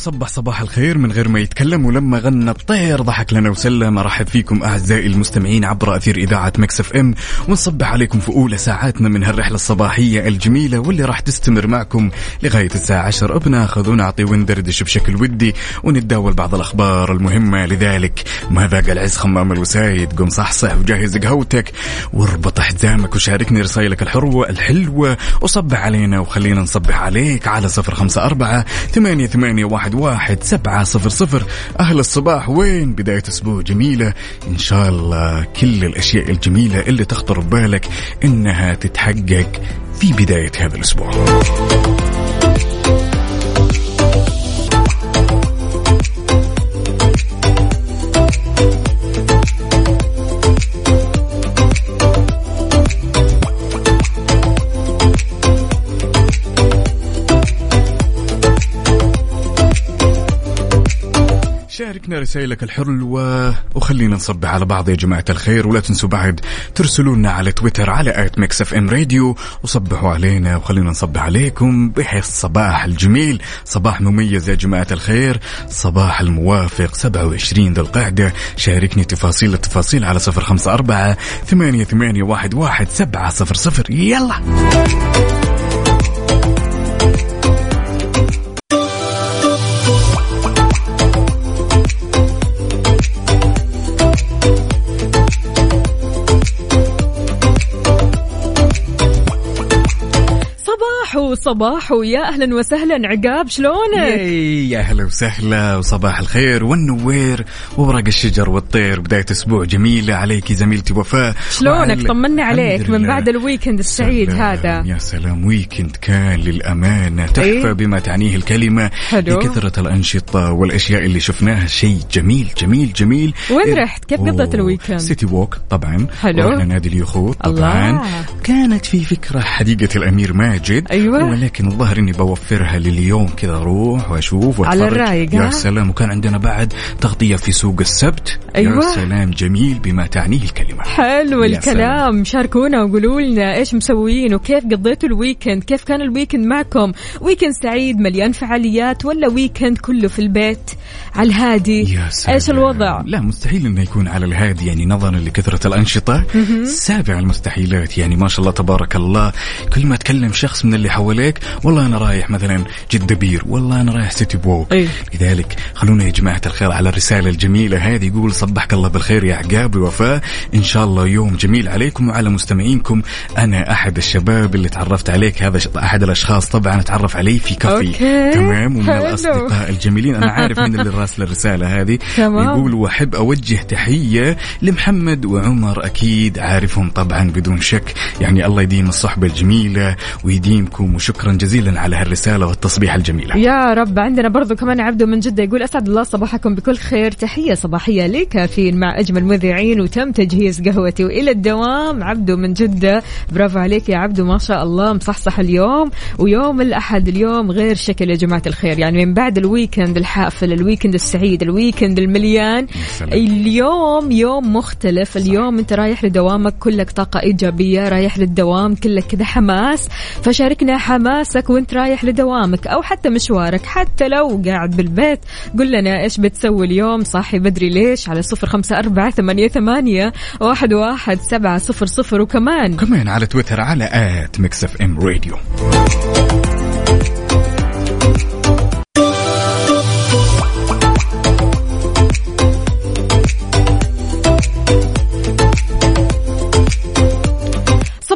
وصبح صباح الخير من غير ما يتكلم ولما غنى الطير ضحك لنا وسلم. أرحب فيكم أعزائي المستمعين عبر أثير إذاعة Mix FM. ونصبح عليكم في أولى ساعاتنا من هالرحلة الصباحية الجميلة واللي راح تستمر معكم لغاية الساعة 10 بناخذ ونعطي وندردش بشكل ودي ونتداول بعض الأخبار المهمة. لذلك ما ذاق العز خمام الوسايد؟ قم صحصح وجهز قهوتك واربط حزامك وشاركني رسائلك الحلوه الحلوة. وصبح علينا وخلينا نصبح عليك على صفر خمسة أربعة ثمانية, ثمانية واحد, واحد سبعة صفر صفر. أهل الصباح وين بداية أسبوع جميلة؟ إن شاء الله كل الأشياء الجميلة اللي تخطر ببالك إنها تتحقق في بداية هذا الأسبوع. شاركنا رسائلك الحلوة وخلينا نصبح على بعض يا جماعة الخير. ولا تنسوا بعد ترسلوا لنا على تويتر على at Mix FM Radio. وصبحوا علينا وخلينا نصبح عليكم بهالصباح الجميل صباح مميز يا جماعة الخير. صباح الموافق 27 ذو القعدة. شاركني تفاصيل التفاصيل على صفر خمسة أربعة ثمانية, ثمانية واحد, واحد سبعة صفر صفر. يلا! صباحو صباحو يا أهلا وسهلا. عقاب شلونك؟ يا أهلا وسهلا. وصباح الخير والنوير وورق الشجر والطير. بداية أسبوع جميلة عليك زميلتي وفاء. شلونك؟ وعلى- طمني عليك من. بعد ال weekend السعيد سلام، هذا. يا سلام. weekend كان للأمانة. تحفة إيه؟ بما تعنيه الكلمة. حلو. لكثرة الأنشطة والأشياء اللي شفناها. شيء جميل جميل جميل. وين إيه؟ رحت؟ كيف قضيت ال weekend؟ City Walk طبعا. حلو. رحنا نادي اليخوت طبعا. الله. كانت في فكرة حديقة الأمير ماجد. أيوة. ولكن الظاهر إني بوفرها لليوم كذا أروح وأشوف على وأتفرج الرايق، يا؟ سلام وكان عندنا بعد تغطية في سوق السبت. أيوة. يا سلام جميل بما تعنيه الكلمة. حلو الكلام. شاركونا وقولوا لنا إيش مسويين وكيف قضيتوا ال weekend كيف كان ال weekend معكم؟ weekend سعيد مليان فعاليات ولا weekend كله في البيت على الهادي؟ يا سلام. إيش الوضع؟ لا مستحيل إنه يكون على الهادي يعني نظرا لكثرة الأنشطة. سابع المستحيلات يعني ما شاء الله تبارك الله. كل ما تكلم شخص من اللي حواليك والله أنا رايح مثلا Jeddah Pier والله أنا رايح City Walk إيه. لذلك خلونا يا جماعة الخير على الرسالة الجميلة هذه. يقول صبحك الله بالخير يا عقاب ووفاء إن شاء الله يوم جميل عليكم وعلى مستمعينكم. أنا أحد الشباب اللي تعرفت عليك. هذا أحد الأشخاص طبعا أتعرف عليه في كافي. تمام. ومن حلو. الأصدقاء الجميلين. أنا عارف من اللي راسل الرسالة هذه. تمام. يقول وأحب أوجه تحية لمحمد وعمر. أكيد عارفهم طبعا بدون شك. يعني الله يديم الصحبة الجميلة ويديمكم وشكرا جزيلا على هالرسالة والتصبيح الجميلة. يا رب. عندنا برضو كمان عبدو من جدة يقول أسعد الله صباحكم بكل خير. تحية صباحية لكافيين مع أجمل مذيعين وتم تجهيز قهوتي. وإلى الدوام عبدو من جدة. برافو عليك يا عبدو ما شاء الله مصحصح اليوم. ويوم الأحد اليوم غير شكل يا جماعة الخير. يعني من بعد ال weekend الحافل ال weekend السعيد ال weekend المليان. سلام. اليوم يوم مختلف. اليوم أنت رايح لدوامك كلك طاقة إيجابية رايح للدوام كلك كذا حماس. فشاركنا حماسك وانت رايح لدوامك أو حتى مشوارك حتى لو قاعد بالبيت قل لنا إيش بتسوي اليوم صاحي بدري ليش؟ على صفر خمسة أربعة ثمانية, ثمانية واحد, واحد سبعة صفر صفر وكمان كمان على تويتر على at Mix FM Radio.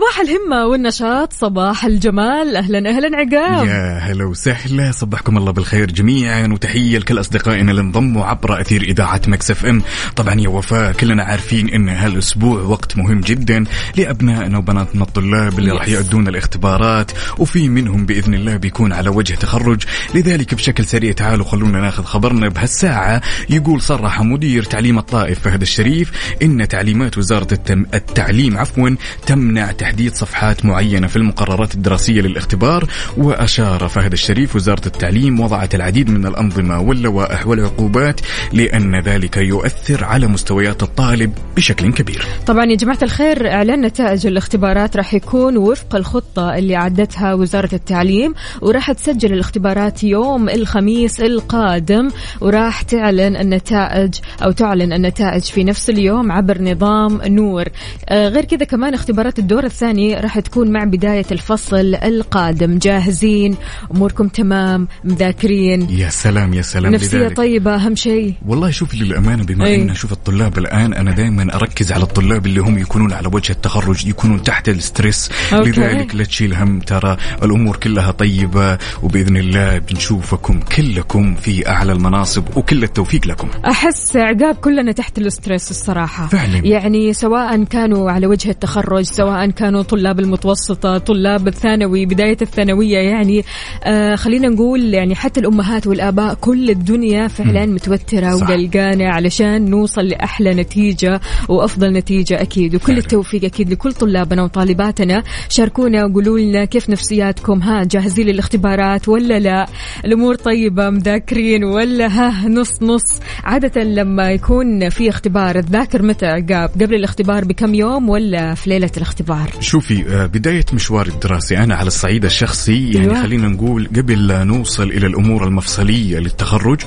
صباح الهمة والنشاط صباح الجمال أهلا أهلا عقاب. يا هلا وسهلا صبحكم الله بالخير جميعا وتحية لكل أصدقائنا اللي انضموا عبر أثير إذاعة Mix FM. طبعا يا وفاء كلنا عارفين إن هالأسبوع وقت مهم جدا لأبنائنا وبناتنا الطلاب اللي راح يؤدون الاختبارات وفي منهم بإذن الله بيكون على وجه تخرج. لذلك بشكل سريع تعالوا خلونا ناخذ خبرنا. بهالساعة يقول صرح مدير تعليم الطائف فهد الشريف إن تعليمات وزارة التم التعليم عفوا تمنع تحديد صفحات معينة في المقررات الدراسية للاختبار وأشار فهد الشريف وزارة التعليم وضعت العديد من الأنظمة واللوائح والعقوبات لأن ذلك يؤثر على مستويات الطالب بشكل كبير. طبعا يا جماعة الخير إعلان نتائج الاختبارات راح يكون وفق الخطة اللي عدتها وزارة التعليم وراح تسجل الاختبارات يوم الخميس القادم وراح تعلن النتائج أو تعلن النتائج في نفس اليوم عبر نظام نور آه غير كذا كمان اختبارات الدور الثاني راح تكون مع بداية الفصل القادم جاهزين أموركم تمام مذاكرين يا سلام يا سلام نفسية لذلك. طيبة أهم شيء والله شوف للأمانة بما أي. أن أشوف الطلاب الآن أنا دائما أركز على الطلاب اللي هم يكونون على وجه التخرج يكونون تحت ال stress okay. لذلك لا تشيل هم ترى الأمور كلها طيبة وبإذن الله بنشوفكم كلكم في أعلى المناصب وكل التوفيق لكم أحس عقاب كلنا تحت الاسترس الصراحة فعلاً. يعني سواء كانوا على وجه التخرج سواء كانوا طلاب المتوسطة طلاب الثانوي بداية الثانوية يعني آه خلينا نقول يعني حتى الأمهات والآباء كل الدنيا فعلا متوترة صح. وقلقانة علشان نوصل لأحلى نتيجة وأفضل نتيجة أكيد. وكل. التوفيق أكيد لكل طلابنا وطالباتنا. شاركونا وقولوا لنا كيف نفسياتكم. ها جاهزين للاختبارات ولا لا؟ الأمور طيبة مذاكرين ولا؟ ها نص نص. عادة لما يكون في اختبار تذاكر متى؟ عقاب قبل الاختبار بكم يوم ولا في ليلة الاختبار؟ شوفي آه، بداية مشواري الدراسي أنا على الصعيد الشخصي يعني أيوة. خلينا نقول قبل لا نوصل إلى الأمور المفصلية للتخرج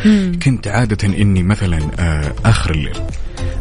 كنت عادة إني مثلا آه، آخر الليل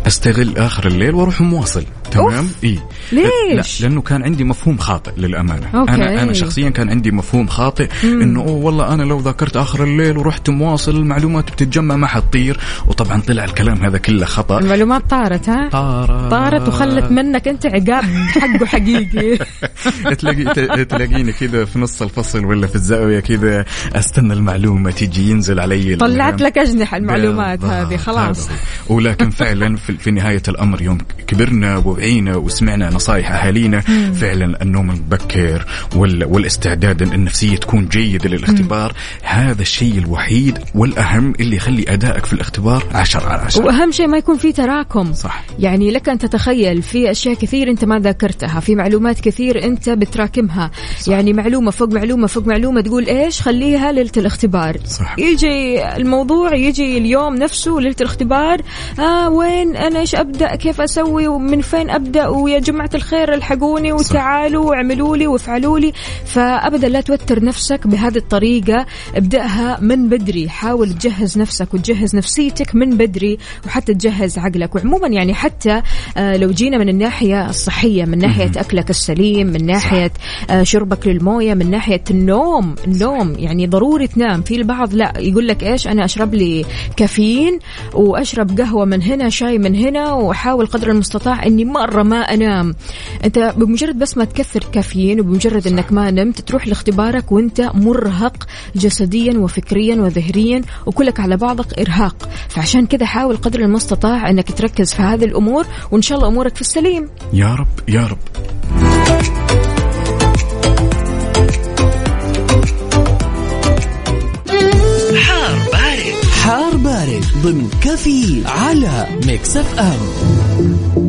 أستغل آخر الليل وأروح مواصل تمام؟ إي. ليش؟ لا لأنه كان عندي مفهوم خاطئ للأمانة. أوكي. أنا أنا شخصيا كان عندي مفهوم خاطئ إنه اوه والله أنا لو ذاكرت آخر الليل ورحت مواصل المعلومات بتتجمع ما حتطير. وطبعا طلع الكلام هذا كله خطأ. المعلومات طارت ها؟ طارت. طارت وخلت منك أنت عقاب حقه حقيقي. تلاقي تلاقيني كذا في نص الفصل ولا في الزاوية كذا أستنى المعلومة تيجي ينزل علي طلعت لك أجنحة المعلومات هذه خلاص. ولكن فعلا في, في نهاية الأمر يوم كبرنا ووعينا وسمعنا نصائح أهالينا. فعلا النوم المبكر وال والاستعداد النفسية تكون جيدة للاختبار. هذا الشيء الوحيد والأهم اللي يخلي أدائك في الاختبار 10 على 10 وأهم شيء ما يكون في تراكم. صح. يعني لك أن تتخيل في أشياء كثير أنت ما ذاكرتها في معلومات كثير أنت بتراكمها. صح. يعني معلومة فوق معلومة فوق معلومة تقول إيش؟ خليها ليلة الاختبار. صح. يجي الموضوع يجي اليوم نفسه ليلة الاختبار. آه وين؟ أنا إيش أبدأ؟ كيف أسوي؟ ومن فين أبدأ؟ ويا جماعة الخير الحقوني وتعالوا واعملوا لي وافعلوا لي. فأبدا لا توتر نفسك بهذه الطريقة ابدأها من بدري. حاول تجهز نفسك وتجهز نفسيتك من بدري وحتى تجهز عقلك. وعموما يعني حتى آه لو جينا من الناحية الصحية من ناحية أكلك السليم من ناحية آه شربك للموية من ناحية النوم النوم يعني ضروري تنام. في البعض لا يقول لك إيش؟ أنا أشرب لي كافيين وأشرب قهوة من هنا شاي من هنا وأحاول قدر المستطاع إني مرة ما أنام. أنت بمجرد بس ما تكثر كافيين وبمجرد إنك ما نمت تروح لاختبارك وأنت مرهق جسديا وفكريا وذهنيا وكلك على بعضك إرهاق. فعشان كذا حاول قدر المستطاع أنك تركز في هذه الأمور وإن شاء الله أمورك في السليم. يا رب يا رب. حار بارد. حار بارد ضمن كافيين على Mix FM.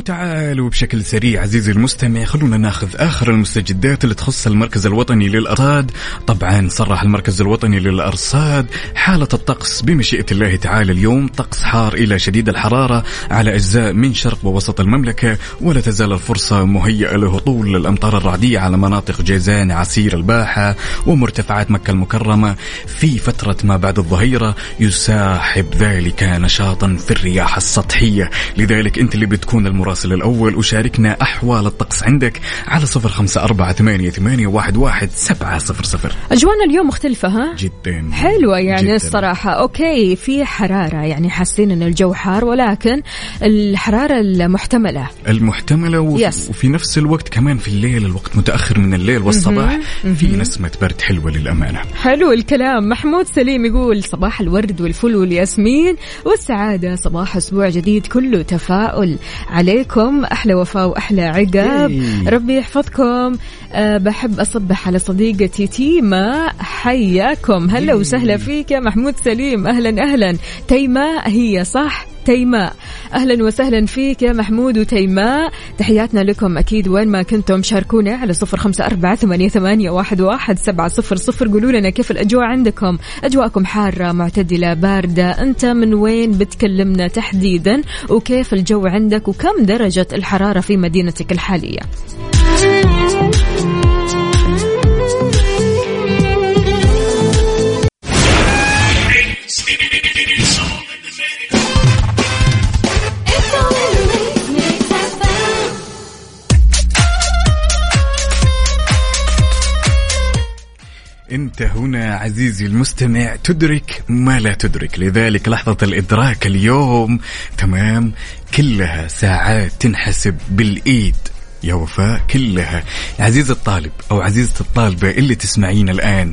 وتعالوا بشكل سريع عزيزي المستمع خلونا ناخذ آخر المستجدات اللي تخص المركز الوطني للأرصاد. طبعا صرح المركز الوطني للأرصاد حالة الطقس بمشيئة الله تعالى اليوم طقس حار إلى شديد الحرارة على أجزاء من شرق ووسط المملكة ولا تزال الفرصة مهيئة لهطول الامطار الرعدية على مناطق جيزان عسير الباحة ومرتفعات مكة المكرمة. في فترة ما بعد الظهيرة يساحب ذلك نشاطا في الرياح السطحية. لذلك أنت اللي بتكون المرافق المراسل الأول وشاركنا أحوال الطقس عندك على صفر خمسة أربعة ثمانية, ثمانية واحد, واحد سبعة صفر صفر. أجوانا اليوم مختلفة ها؟ جدا. حلوة يعني جداً. الصراحة. أوكي في حرارة يعني حاسين أن الجو حار ولكن الحرارة المحتملة. المحتملة وفي, Yes. وفي نفس الوقت كمان في الليل الوقت متأخر من الليل والصباح. في نسمة برد حلوة للأمانة. حلو الكلام. محمود سليم يقول صباح الورد والفل والياسمين والسعادة صباح أسبوع جديد كله تفاؤل. عليكم. أحلى وفاء وأحلى عقاب. ياي. ربي يحفظكم. أه بحب أصبح على صديقتي تيما حياكم. هلا وسهلا فيك يا محمود سليم. أهلا أهلا. تيماء هي صح؟ تيماء أهلا وسهلا فيك يا محمود وتيماء تحياتنا لكم أكيد وين ما كنتم. شاركونا على صفر خمسة أربعة ثمانية, ثمانية واحد, واحد سبعة صفر صفر. قولوا لنا كيف الأجواء عندكم. أجواءكم حارة معتدلة باردة. أنت من وين بتكلمنا تحديدا؟ وكيف الجو عندك؟ وكم درجة الحرارة في مدينتك الحالية. أنت هنا عزيزي المستمع تدرك ما لا تدرك. لذلك لحظة الإدراك اليوم تمام كلها ساعات تنحسب بالإيد. يا وفاء كلها. عزيز الطالب أو عزيزة الطالبة اللي تسمعين الآن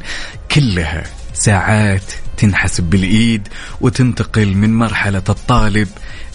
كلها ساعات تنحسب بالإيد وتنتقل من مرحلة الطالب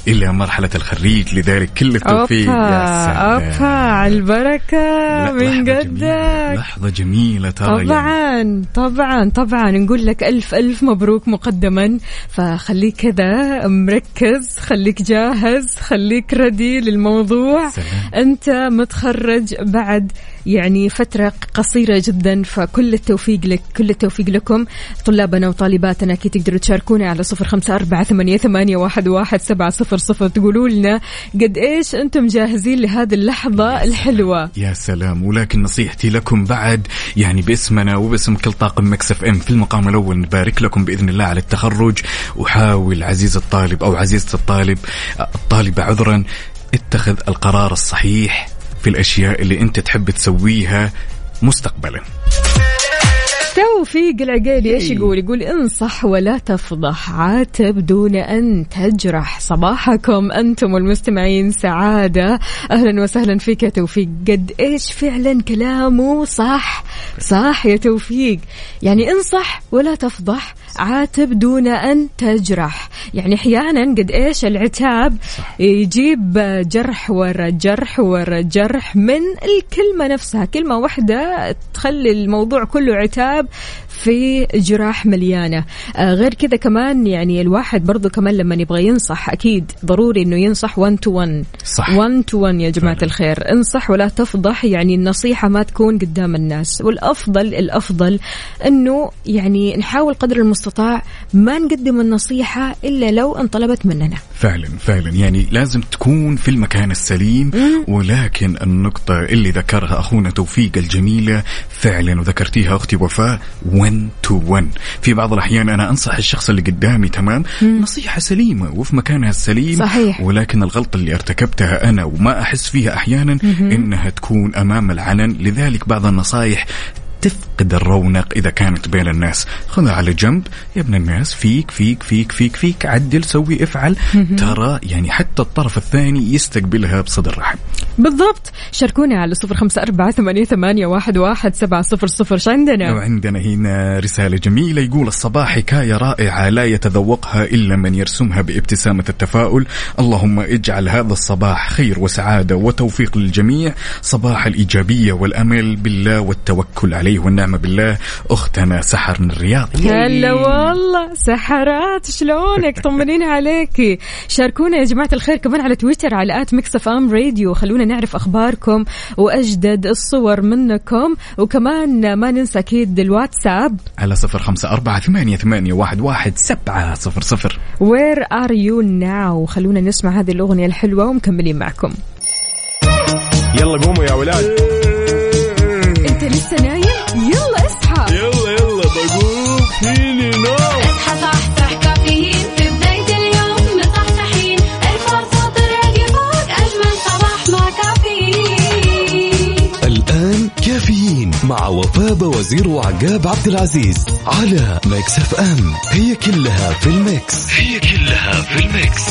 إلى مرحلة الخريج لذلك كل التوفيق يا سلام. اوبا على البركة لا، من قدك لحظة جميلة ترى يعني. طبعا طبعا طبعا نقول لك ألف ألف مبروك مقدما فخليك كذا مركز خليك جاهز خليك ردي للموضوع سلام. أنت متخرج بعد يعني فترة قصيرة جدا فكل التوفيق لك كل التوفيق لكم. طلابنا وطالباتنا أكيد تقدروا تشاركونا على صفر خمسة أربعة ثمانية, واحد, سبعة صفر صفر. تقولوا لنا قد إيش أنتم جاهزين لهذه اللحظة الحلوة. يا سلام. ولكن نصيحتي لكم بعد يعني باسمنا وباسم كل طاقم Mix FM في المقام الأول نبارك لكم بإذن الله على التخرج. وحاول عزيز الطالب أو عزيزة الطالب الطالبة عذرا اتخذ القرار الصحيح. في الأشياء اللي أنت تحب تسويها مستقبلا. توفيق العقيلي إيش إيه. يقول؟ يقول انصح ولا تفضح، عاتب دون أن تجرح، صباحكم أنتم المستمعين سعادة، أهلا وسهلا فيك يا توفيق، قد إيش فعلا كلامه صح، صح يا توفيق، يعني انصح ولا تفضح، عاتب دون أن تجرح، يعني أحيانا قد إيش العتاب يجيب جرح ورا جرح ورا جرح من الكلمة نفسها، كلمة واحدة تخلي الموضوع كله عتاب في جراح مليانة. آه غير كذا كمان يعني الواحد برضو كمان لما يبغى ينصح أكيد ضروري إنه ينصح 1 to 1 صح. 1 to 1 يا جماعة فعلا. الخير. انصح ولا تفضح يعني النصيحة ما تكون قدام الناس. والأفضل الأفضل إنه يعني نحاول قدر المستطاع ما نقدم النصيحة إلا لو انطلبت مننا. فعلا فعلا. يعني لازم تكون في المكان السليم ولكن النقطة اللي ذكرها أخونا توفيق الجميلة فعلا وذكرتيها أختي وفاء 1 تو 1 في بعض الأحيان أنا أنصح الشخص اللي قدامي تمام؟ نصيحة سليمة وفي مكانها السليم. صحيح. ولكن الغلطة اللي ارتكبتها أنا وما أحس فيها أحيانا إنها تكون أمام العلن لذلك بعض النصائح تفقد الرونق إذا كانت بين الناس. خذها على جنب. يا ابن الناس فيك فيك فيك فيك فيك. عدل سوي افعل. ترى يعني حتى الطرف الثاني يستقبلها بصدر رحب بالضبط. شاركونا على صفر خمسة أربعة ثمانية, ثمانية واحد, واحد سبعة صفر صفر. إيش عندنا؟ وعندنا هنا رسالة جميلة يقول الصباح حكاية رائعة لا يتذوقها إلا من يرسمها بابتسامة التفاؤل. اللهم اجعل هذا الصباح خير وسعادة وتوفيق للجميع. صباح الإيجابية والأمل بالله والتوكل عليه والنعمة بالله. أختنا سحر من الرياض هلا والله. سحرات شلونك؟ طمنين عليكي. شاركونا يا جماعة الخير كمان على تويتر على at Mix FM Radio. خلونا نعرف أخباركم وأجدد الصور منكم. وكمان ما ننسى أكيد الواتساب. على صفر خمسة أربعة ثمانية, ثمانية واحد, واحد سبعة صفر صفر. Where are you now خلونا نسمع هذه الأغنية الحلوة ومكملين معكم. يلا قوموا يا ولاد. أنت لسه نايم؟ يلا اصحى. يلا يلا بقوم. فيني نوم وفاء بوازير وعقاب عبد العزيز على Mix FM. هي كلها في ال Mix. هي كلها في ال Mix.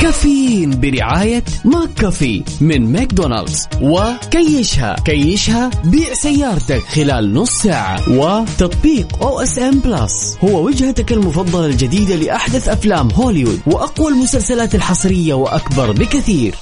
كافيين برعاية McCafé من ماكدونالدز. و كيشها كيشها بيع سيارتك خلال نص ساعة. وتطبيق أو اس ام بلس هو وجهتك المفضلة الجديدة لأحدث أفلام هوليوود وأقوى المسلسلات الحصرية وأكبر بكثير.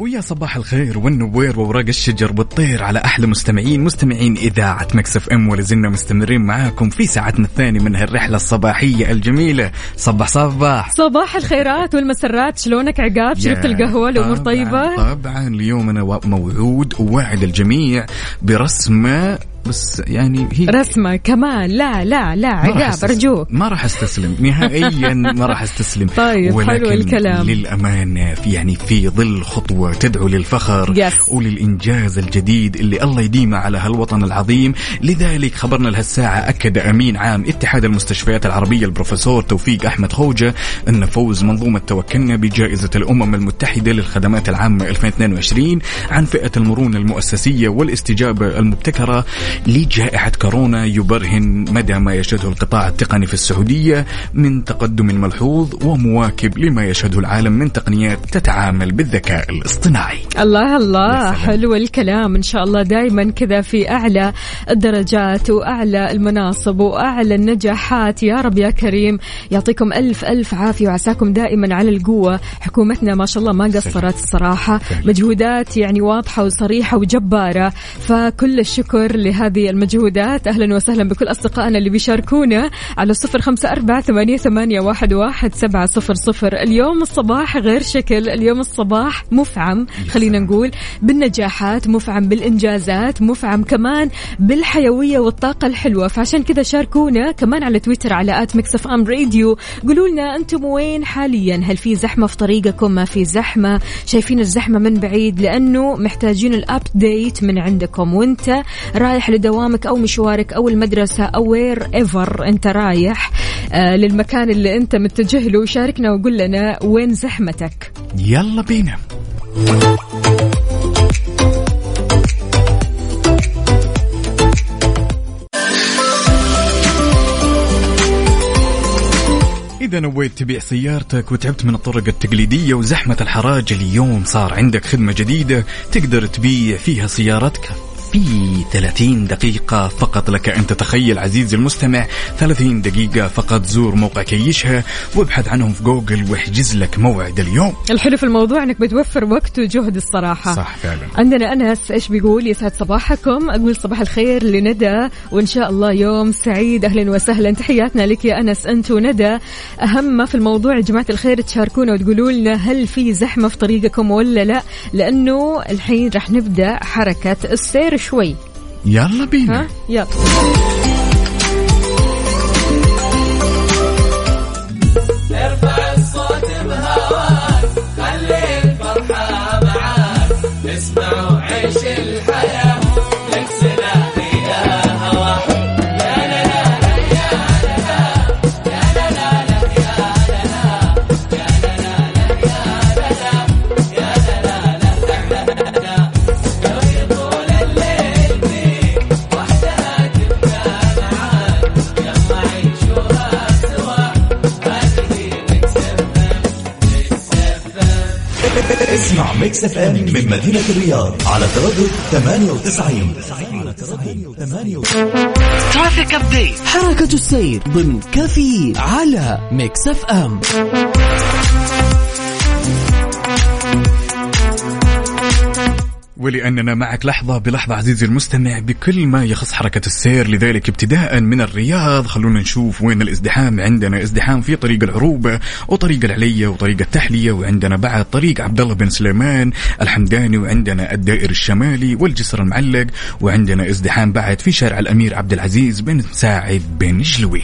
ويا صباح الخير والنوير وورق الشجر والطير على أحلى مستمعين مستمعين إذاعة Mix FM ولازلنا مستمرين معاكم في ساعتنا الثانية من هالرحلة الصباحية الجميلة. صباح صباح. صباح الخيرات والمسرات شلونك عقاب؟ شربت يا القهوة الأمور طبعاً- طيبة؟ طبعا اليوم أنا موعود وواعد الجميع برسمة بس يعني هي رسمة كمان لا لا لا عقاب. أرجوك ما راح أستسلم نهائيا ما راح أستسلم طيب، ولكن حلو الكلام. للأمانة في يعني في ظل خطوة تدعو للفخر Yes. وللإنجاز الجديد اللي الله يديمه على هالوطن العظيم لذلك خبرنا لهالساعة أكد أمين عام اتحاد المستشفيات العربية البروفيسور توفيق أحمد خوجة أن فوز منظومة توكلنا بجائزة الأمم المتحدة للخدمات العامة 2022 عن فئة المرونة المؤسسية والاستجابة المبتكرة لجائحة كورونا يبرهن مدى ما يشهده القطاع التقني في السعودية من تقدم ملحوظ ومواكب لما يشهده العالم من تقنيات تتعامل بالذكاء الاصطناعي. الله الله. حلو الكلام. إن شاء الله دائما كذا في أعلى الدرجات وأعلى المناصب وأعلى النجاحات. يا رب يا كريم. يعطيكم ألف ألف عافية وعساكم دائما على القوة. حكومتنا ما شاء الله ما قصرت الصراحه مجهودات يعني واضحة وصريحة وجبارة. فكل الشكر لهذه المجهودات. أهلا وسهلا بكل أصدقائنا اللي بيشاركونا على صفر خمسة أربعة ثمانية, ثمانية واحد, واحد سبعة صفر صفر. اليوم الصباح غير شكل اليوم الصباح مفعم خلينا نقول بالنجاحات مفعم بالإنجازات مفعم كمان بالحيوية والطاقة الحلوة. فعشان كذا شاركونا كمان على تويتر على at Mix FM Radio. قولوا لنا أنتم وين حاليا؟ هل في زحمة في طريقكم؟ ما في زحمة؟ شايفين الزحمة من بعيد لأنه محتاجين ال update من عندكم. وانت رايح لدوامك أو مشوارك أو المدرسة أو wherever أنت رايح آه للمكان اللي أنت متجه له. شاركنا وقول لنا وين زحمتك. يلا بينا. إذا نويت تبيع سيارتك وتعبت من الطرق التقليدية وزحمة الحراج اليوم صار عندك خدمة جديدة تقدر تبيع فيها سيارتك. في 30 دقيقة فقط. لك أن تتخيل عزيزي المستمع 30 دقيقة فقط. زور موقع كيشها وابحث عنهم في جوجل واحجز لك موعد اليوم. الحلو في الموضوع إنك بتوفر وقت وجهد الصراحة. صح فعلا. عندنا أنس إيش بيقول؟ يسعد صباحكم. أقول صباح الخير لندى وإن شاء الله يوم سعيد. أهلا وسهلا. تحياتنا لك يا أنس أنت وندى. أهم ما في الموضوع يا جماعة الخير تشاركونا وتقولوا لنا هل في زحمة في طريقكم ولا لا لأنه الحين راح نبدأ حركة السير شوي. يلا بينا. ها؟ يلا. Mix FM من مدينة الرياض على تردد 98 traffic update حركة السير ضمن كافيين على Mix FM. ولأننا معك لحظة بلحظة عزيزي المستمع بكل ما يخص حركة السير لذلك ابتداء من الرياض. خلونا نشوف وين الازدحام. عندنا ازدحام في طريق العروبة وطريق العلية وطريق التحلية وعندنا بعد طريق عبد الله بن سليمان الحمداني وعندنا الدائر الشمالي والجسر المعلق وعندنا ازدحام بعد في شارع الأمير عبد العزيز بن ساعد بن جلوي.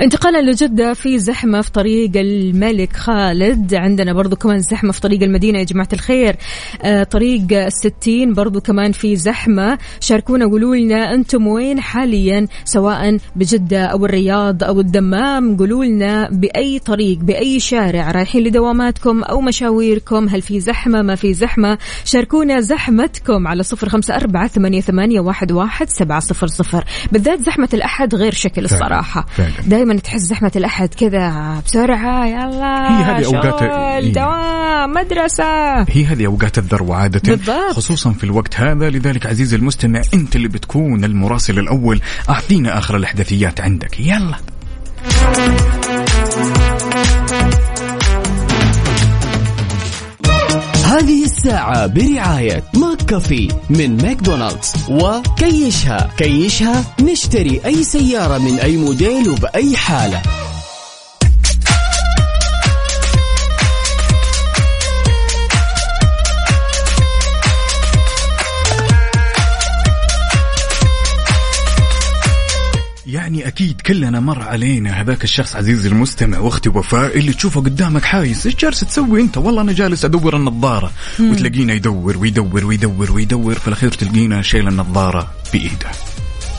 انتقالا لجدة في زحمة في طريق الملك خالد. عندنا برضو كمان زحمة في طريق المدينة يا جماعة الخير. آه طريق الستين برضو كمان في زحمة. شاركونا قولوا لنا أنتم وين حاليا سواء بجدة أو الرياض أو الدمام. قولوا لنا بأي طريق بأي شارع رايحين لدواماتكم أو مشاويركم. هل في زحمة ما في زحمة؟ شاركونا زحمتكم على صفر خمسة أربعة ثمانية, ثمانية واحد, واحد سبعة صفر صفر. بالذات زحمة الأحد غير شكل الصراحة. دائما تحس زحمة الأحد كذا بسرعة. يلا هي هذه أوقات- شغل، إيه. دوام مدرسة. هي هذه أوقات الذروة عادة بالضبط. خصوصا في الوقت هذا. لذلك عزيزي المستمع أنت اللي بتكون المراسل الأول. أعطينا آخر الأحداثيات عندك. يلا. هذه الساعة برعاية McCafé من ماكدونالدز. وكيشها كيشها نشتري أي سيارة من أي موديل وبأي حالة. يعني أكيد كلنا مر علينا هذاك الشخص عزيزي المستمع وأختي وفاء اللي تشوفه قدامك حايس إيش جالس تسوي أنت؟ والله أنا جالس أدور النظارة. وتلاقينا يدور ويدور ويدور ويدور في الأخير تلقينا شايل النظارة بإيده.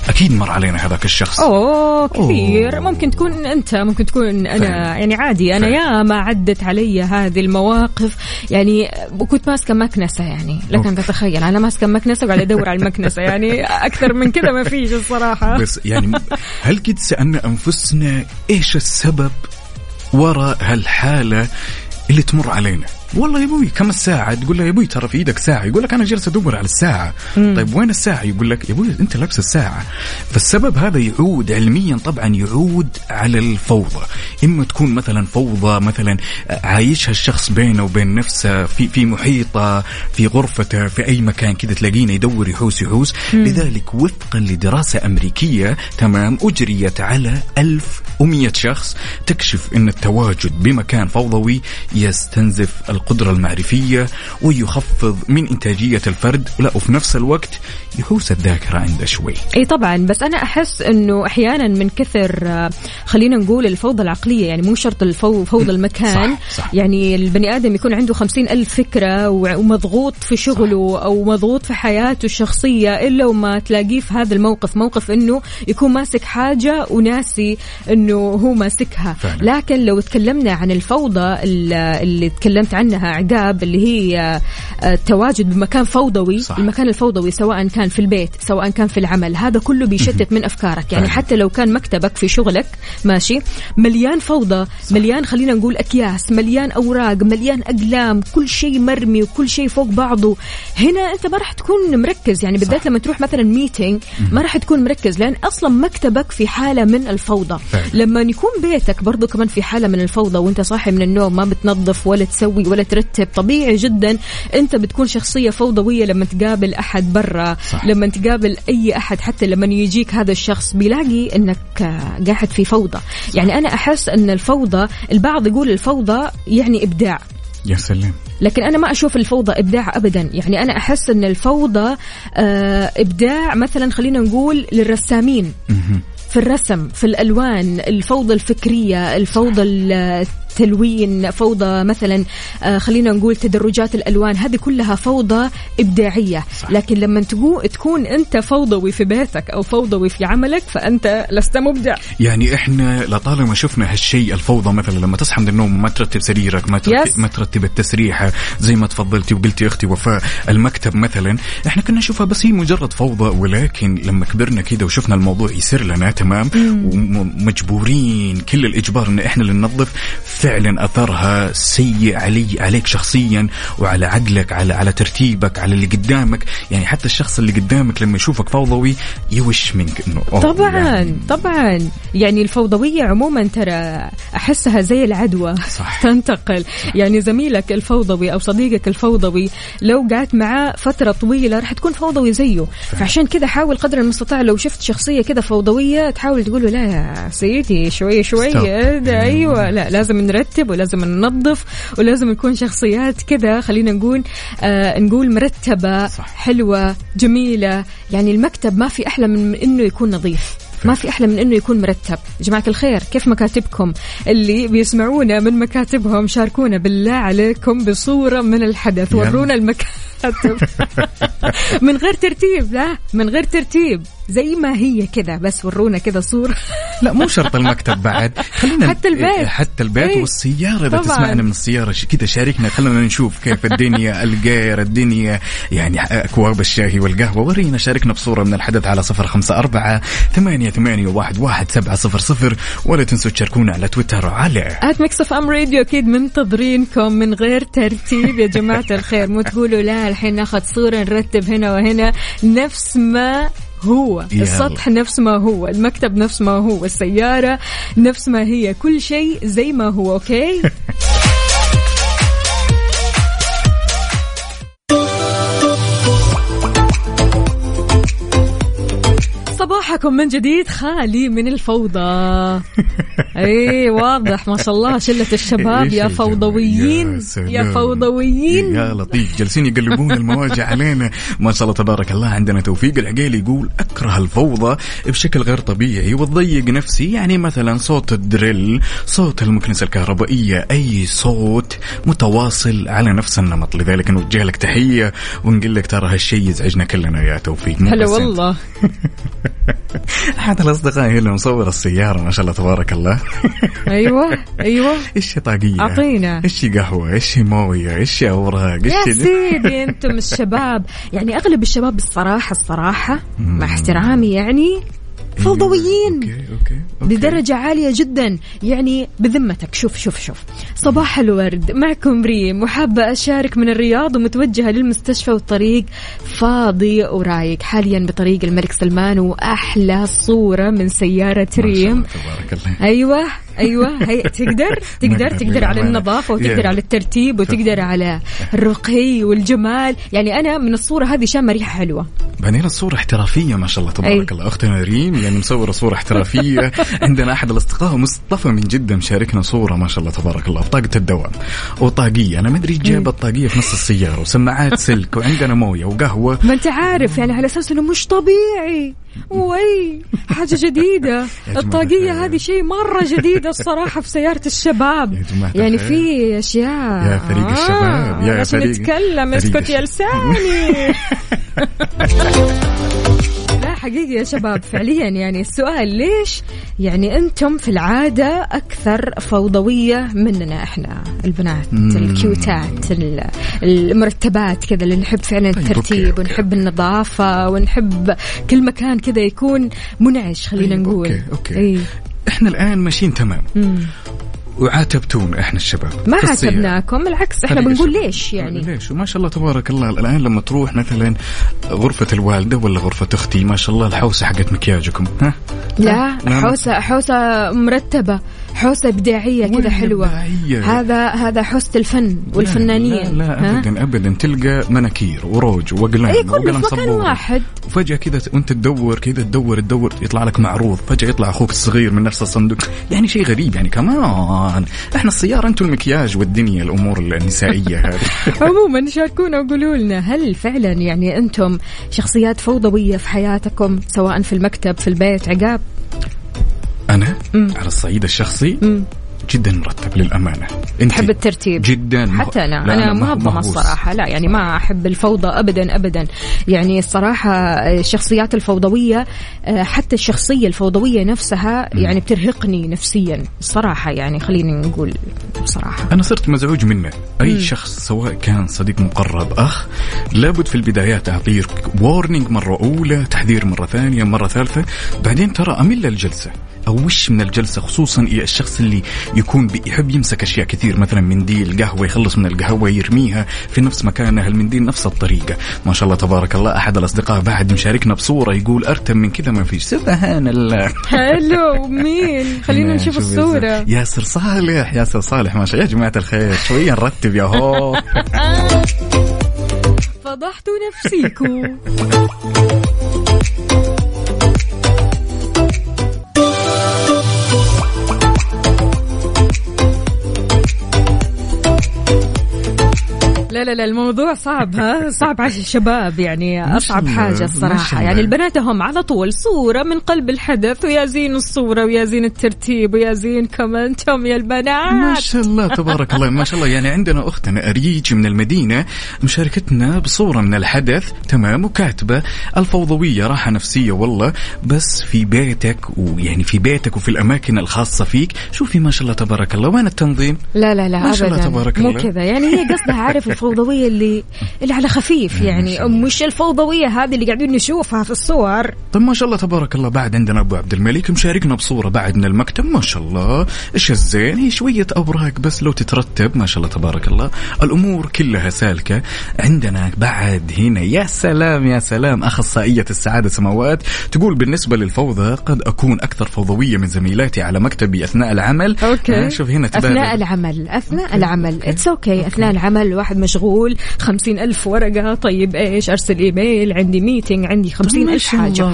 أكيد مر علينا هذاك الشخص. أوه كثير. أوه. ممكن تكون أنت ممكن تكون أنا فعلا. يعني عادي أنا. يا ما عدت علي هذه المواقف. يعني كنت ماسكة مكنسة يعني لك أن تتخيل. أنا ماسكة مكنسة وقاعدة أدور على المكنسة. يعني أكثر من كذا ما فيش الصراحة. بس يعني هل قد سألنا أنفسنا إيش السبب وراء هالحالة اللي تمر علينا؟ والله يا أبوي كم الساعة؟ تقول له يا أبوي ترى في إيدك ساعة. يقول لك أنا جالس أدور على الساعة. طيب وين الساعة؟ يقول لك يا أبوي أنت لابس الساعة. فالسبب هذا يعود علميا طبعا يعود على الفوضى. إما تكون مثلا فوضى مثلا عايشها الشخص بينه وبين نفسه في في محيطه في غرفته في أي مكان كذا تلاقينه يدور يحوس يحوس. لذلك وفقا لدراسة أمريكية تمام أجريت على 1100 شخص تكشف إن التواجد بمكان فوضوي يستنزف القدرة المعرفية ويخفض من إنتاجية الفرد. لا وفي نفس الوقت يحوس الذاكرة عنده شوي. إي طبعا بس أنا أحس إنه أحيانا من كثر آه، خلينا نقول الفوضى العقلية يعني مو شرط الفو فوضى المكان صح، صح. يعني البني آدم يكون عنده خمسين ألف فكرة وع- ومضغوط في شغله أو مضغوط في حياته الشخصية إلا وما تلاقيه في هذا الموقف. موقف إنه يكون ماسك حاجة وناسي إنه هو ماسكها. فعلا. لكن لو تكلمنا عن الفوضى ال- اللي تكلمت عنها عقاب اللي هي آه، التواجد بمكان فوضوي صح. المكان الفوضوي سواء كان في البيت سواء كان في العمل هذا كله بيشتت من أفكارك. يعني. حتى لو كان مكتبك في شغلك ماشي مليان فوضى مليان خلينا نقول أكياس مليان أوراق مليان أقلام كل شيء مرمي وكل شيء فوق بعضه. هنا أنت ما راح تكون مركز. يعني بالذات لما تروح مثلا ميتينج ما راح تكون مركز لأن أصلا مكتبك في حالة من الفوضى. فعلا. لما يكون بيتك برضو كمان في حالة من الفوضى وأنت صاحي من النوم ما بتنظف ولا تسوي ولا ترتب طبيعي جدا أنت بتكون شخصية فوضوية لما تقابل أحد برا صح. لما تقابل أي أحد حتى لما يجيك هذا الشخص بيلاقي إنك قاعد في فوضى. يعني أنا أحس إن الفوضى البعض يقول الفوضى يعني إبداع. يا سلام. لكن أنا ما أشوف الفوضى إبداع ابدا. يعني أنا أحس إن الفوضى آه، إبداع مثلا خلينا نقول للرسامين. في الرسم في الألوان الفوضى الفكرية الفوضى التلوين فوضى مثلا آه، خلينا نقول تدرجات الألوان هذه كلها فوضى إبداعية. صح. لكن لما تكون أنت فوضوي في بيتك أو فوضوي في عملك فأنت لست مبدع. يعني إحنا لطالما شفنا هالشيء الفوضى مثلا لما تصحى من النوم وما ترتب سريرك ما Yes. ترتب, ما ترتب التسريحة زي ما تفضلتي وقلتي أختي وفاء المكتب مثلا إحنا كنا نشوفها بس هي مجرد فوضى ولكن لما كبرنا كده وشفنا الموضوع يصير لنا تمام؟ ومجبورين كل الإجبار إن إحنا اللي ننظف. فعلا أثرها سيء علي عليك شخصيا وعلى عقلك على على ترتيبك على اللي قدامك. يعني حتى الشخص اللي قدامك لما يشوفك فوضوي يوش منك إنه طبعا يعني طبعا. يعني الفوضوية عموما ترى أحسها زي العدوى. صح. تنتقل. يعني زميلك الفوضوي أو صديقك الفوضوي لو قعدت معاه فترة طويلة راح تكون فوضوي زيه. فعشان كذا حاول قدر المستطاع لو شفت شخصية كذا فوضوية تحاول تقول له لا يا سيدي شوي شوي Stop. ده أيوه. لا لازم نرتب ولازم ننظف ولازم نكون شخصيات كذا خلينا نقول آه نقول مرتبة صح. حلوة جميلة. يعني المكتب ما في أحلى من إنه يكون نظيف. ما في أحلى من إنه يكون مرتب. يا جماعة الخير كيف مكاتبكم؟ اللي بيسمعونا من مكاتبهم شاركونا بالله عليكم بصورة من الحدث. ورونا المكاتب من غير ترتيب لا. من غير ترتيب. زي ما هي كذا بس ورونا كذا صورة. لا مو شرط المكتب بعد. خلينا حتى البيت. إيه، حتى البيت إيه. والسيارة. إذا. تسمعنا من السيارة كذا شاركنا. خلينا نشوف كيف الدنيا القير الدنيا. يعني أكواب الشاي والقهوة. ورينا شاركنا بصورة من الحدث على صفر خمسة أربعة ثمانية ثمانية واحد واحد سبعة صفر صفر. ولا تنسوا تشاركونا على تويتر على at Mix FM Radio أكيد منتظرينكم من غير ترتيب. يا جماعة الخير مو تقولوا لا الحين ناخذ صورة نرتب هنا وهنا. نفس ما هو. يلا. السطح نفس ما هو. المكتب نفس ما هو. السيارة نفس ما هي. كل شيء زي ما هو okay؟ صباحكم من جديد خالي من الفوضى. إي واضح ما شاء الله شلة الشباب يا؟ فوضويين سلام. يا فوضويين. يا لطيف جالسين يقلبون المواجع علينا. ما شاء الله تبارك الله عندنا توفيق العقيلي يقول أكره الفوضى بشكل غير طبيعي وتضيق نفسي. يعني مثلا صوت الدريل صوت المكنسة الكهربائية أي صوت متواصل على نفس النمط. لذلك نوجه لك تحية ونقول لك ترى هالشيء يزعجنا كلنا يا توفيق. هلا. والله. احد الأصدقاء هنا مصور السيارة ما شاء الله تبارك الله. أيوه أيوه. إيش طاقية؟ أعطينا. إيش قهوة؟ إيش موية؟ إيش أوراق؟ يا إيش سيدي أنتم الشباب. يعني أغلب الشباب الصراحة الصراحة مع احترامي يعني فوضويين. أوكي أوكي, أوكي. بدرجة عالية جدا. يعني بذمتك. شوف شوف شوف. صباح الورد. معكم ريم. وحابة أشارك من الرياض ومتوجهة للمستشفى والطريق. فاضي ورايق. حاليا بطريق الملك سلمان وأحلى صورة من سيارة ما شاء ريم. الله تبارك الله. أيوه هي تقدر تقدر تقدر على. النظافة وتقدر. على الترتيب وتقدر على الرقي والجمال. يعني أنا من الصورة هذه شامة ريحة حلوة. بعدين الصورة احترافية ما شاء الله تبارك. الله. أختنا ريم يعني مصورة صورة احترافية. عندنا أحد الأصدقاء مصطفى من جدة مشاركنا صورة ما شاء الله تبارك الله بطاقة الدوام. وطاقية أنا ما أدري جاب الطاقية في نص السيارة وسماعات سلك وعندنا موية وقهوة. ما أنت عارف يعني على أساس إنه مش طبيعي. وي حاجة جديدة الطاقية. هذه شيء مرة جديدة الصراحة في سيارة الشباب يا يعني. في أشياء يا فريق الشباب، يا عشان فريق- نتكلم فريق اسكت يا. لساني حقيقي يا شباب فعليا يعني السؤال ليش يعني أنتم في العادة أكثر فوضوية مننا إحنا البنات الكيوتات ال- المرتبات كذا اللي نحب فعلا الترتيب. ونحب النظافة ونحب كل مكان كذا يكون منعش خلينا نقول أوكي. إيه. إحنا الآن ماشيين تمام مم. وعاتبتون إحنا الشباب ما. عاتبناكم بالعكس إحنا بنقول. ليش يعني ليش وما شاء الله تبارك الله الآن لما تروح مثلا غرفة الوالدة ولا غرفة أختي ما شاء الله الحوسة حقت مكياجكم ها لا لا، حوسة حوسة مرتبة حوسة إبداعية كذا حلوة. إبداعية؟ هذا هذا حوسة الفن والفنانيه لا, لا؟ لا ابدا ابدا. تلقى مناكير وروج وقلم في مكان سبورة. واحد. وفجأة كذا وأنت تدور كذا تدور تدور يطلع لك معروض. فجأة يطلع أخوك الصغير من نفس الصندوق. يعني شيء غريب يعني كمان. إحنا السيارة أنتم المكياج والدنيا الأمور النسائية هذه. عموما شاركونا وقولوا لنا هل فعلا يعني أنتم شخصيات فوضوية في حياتكم سواء في المكتب في البيت عقاب؟ أنا مم. على الصعيد الشخصي مم. جدا مرتب للأمانة. أنت تحب الترتيب؟ جدا مه- حتى أنا لا، أنا مه- منظمه مهووس. الصراحة لا يعني ما أحب الفوضى ابدا ابدا. يعني الصراحة الشخصيات الفوضوية آه، حتى الشخصية الفوضوية نفسها يعني بترهقني نفسيا الصراحة يعني خليني نقول بصراحة. أنا صرت مزعوج منه. أي شخص سواء كان صديق مقرب أخ لابد في البدايات اعطيه وورنينج مرة أولى تحذير مرة ثانية مرة ثالثة بعدين ترى أمل الجلسة. وش من الجلسة خصوصا الشخص اللي يكون يحب يمسك أشياء كثير مثلا منديل قهوة يخلص من القهوة يرميها في نفس مكانها المنديل نفس الطريقة. ما شاء الله تبارك الله أحد الأصدقاء بعد مشاركنا بصورة يقول ارتب من كذا ما فيش. سبحان الله. حلو مين؟ خلينا نشوف شوف الصورة. ياسر صالح ياسر صالح ما شاء الله يا جماعة الخير. شوية نرتب يا هو. فضحتوا نفسيكم. لا لا لا الموضوع صعب ها؟ صعب على الشباب يعني أصعب حاجة ما الصراحة. يعني البنات هم على طول صورة من قلب الحدث ويا زين الصورة ويا زين الترتيب ويا زين كومنتهم يا ما البنات. شاء الله تبارك الله ما شاء الله. يعني عندنا اختنا أريج من المدينة مشاركتنا بصورة من الحدث تمام وكاتبة الفوضوية راحة نفسية والله. بس في بيتك ويعني في بيتك وفي الأماكن الخاصة فيك شوفي ما شاء الله تبارك الله. وين التنظيم؟ لا لا لا ما شاء الله تبارك مو الله. كذا. يعني هي قصدها عارف الفوضوية اللي اللي على خفيف يعني. مش الفوضوية هذه اللي قاعدين نشوفها في الصور. طيب ما شاء الله تبارك الله. بعد عندنا أبو عبد الملك. مشاركنا بصورة بعد من المكتب. ما شاء الله. إيش الزين؟ هي شوية أوراق بس لو تترتب. ما شاء الله تبارك الله. الأمور كلها سالكة. عندنا بعد هنا. يا سلام يا سلام. أخصائية السعادة سماوات تقول بالنسبة للفوضى قد أكون أكثر فوضوية من زميلاتي على مكتبي أثناء العمل. okay. آه، شوف هنا تبادل. أثناء العمل. أثناء العمل. it's okay. أثناء العمل. الواحد مشغول. خمسين ألف ورقة. طيب إيش؟ أرسل إيميل. عندي meeting عندي خمسين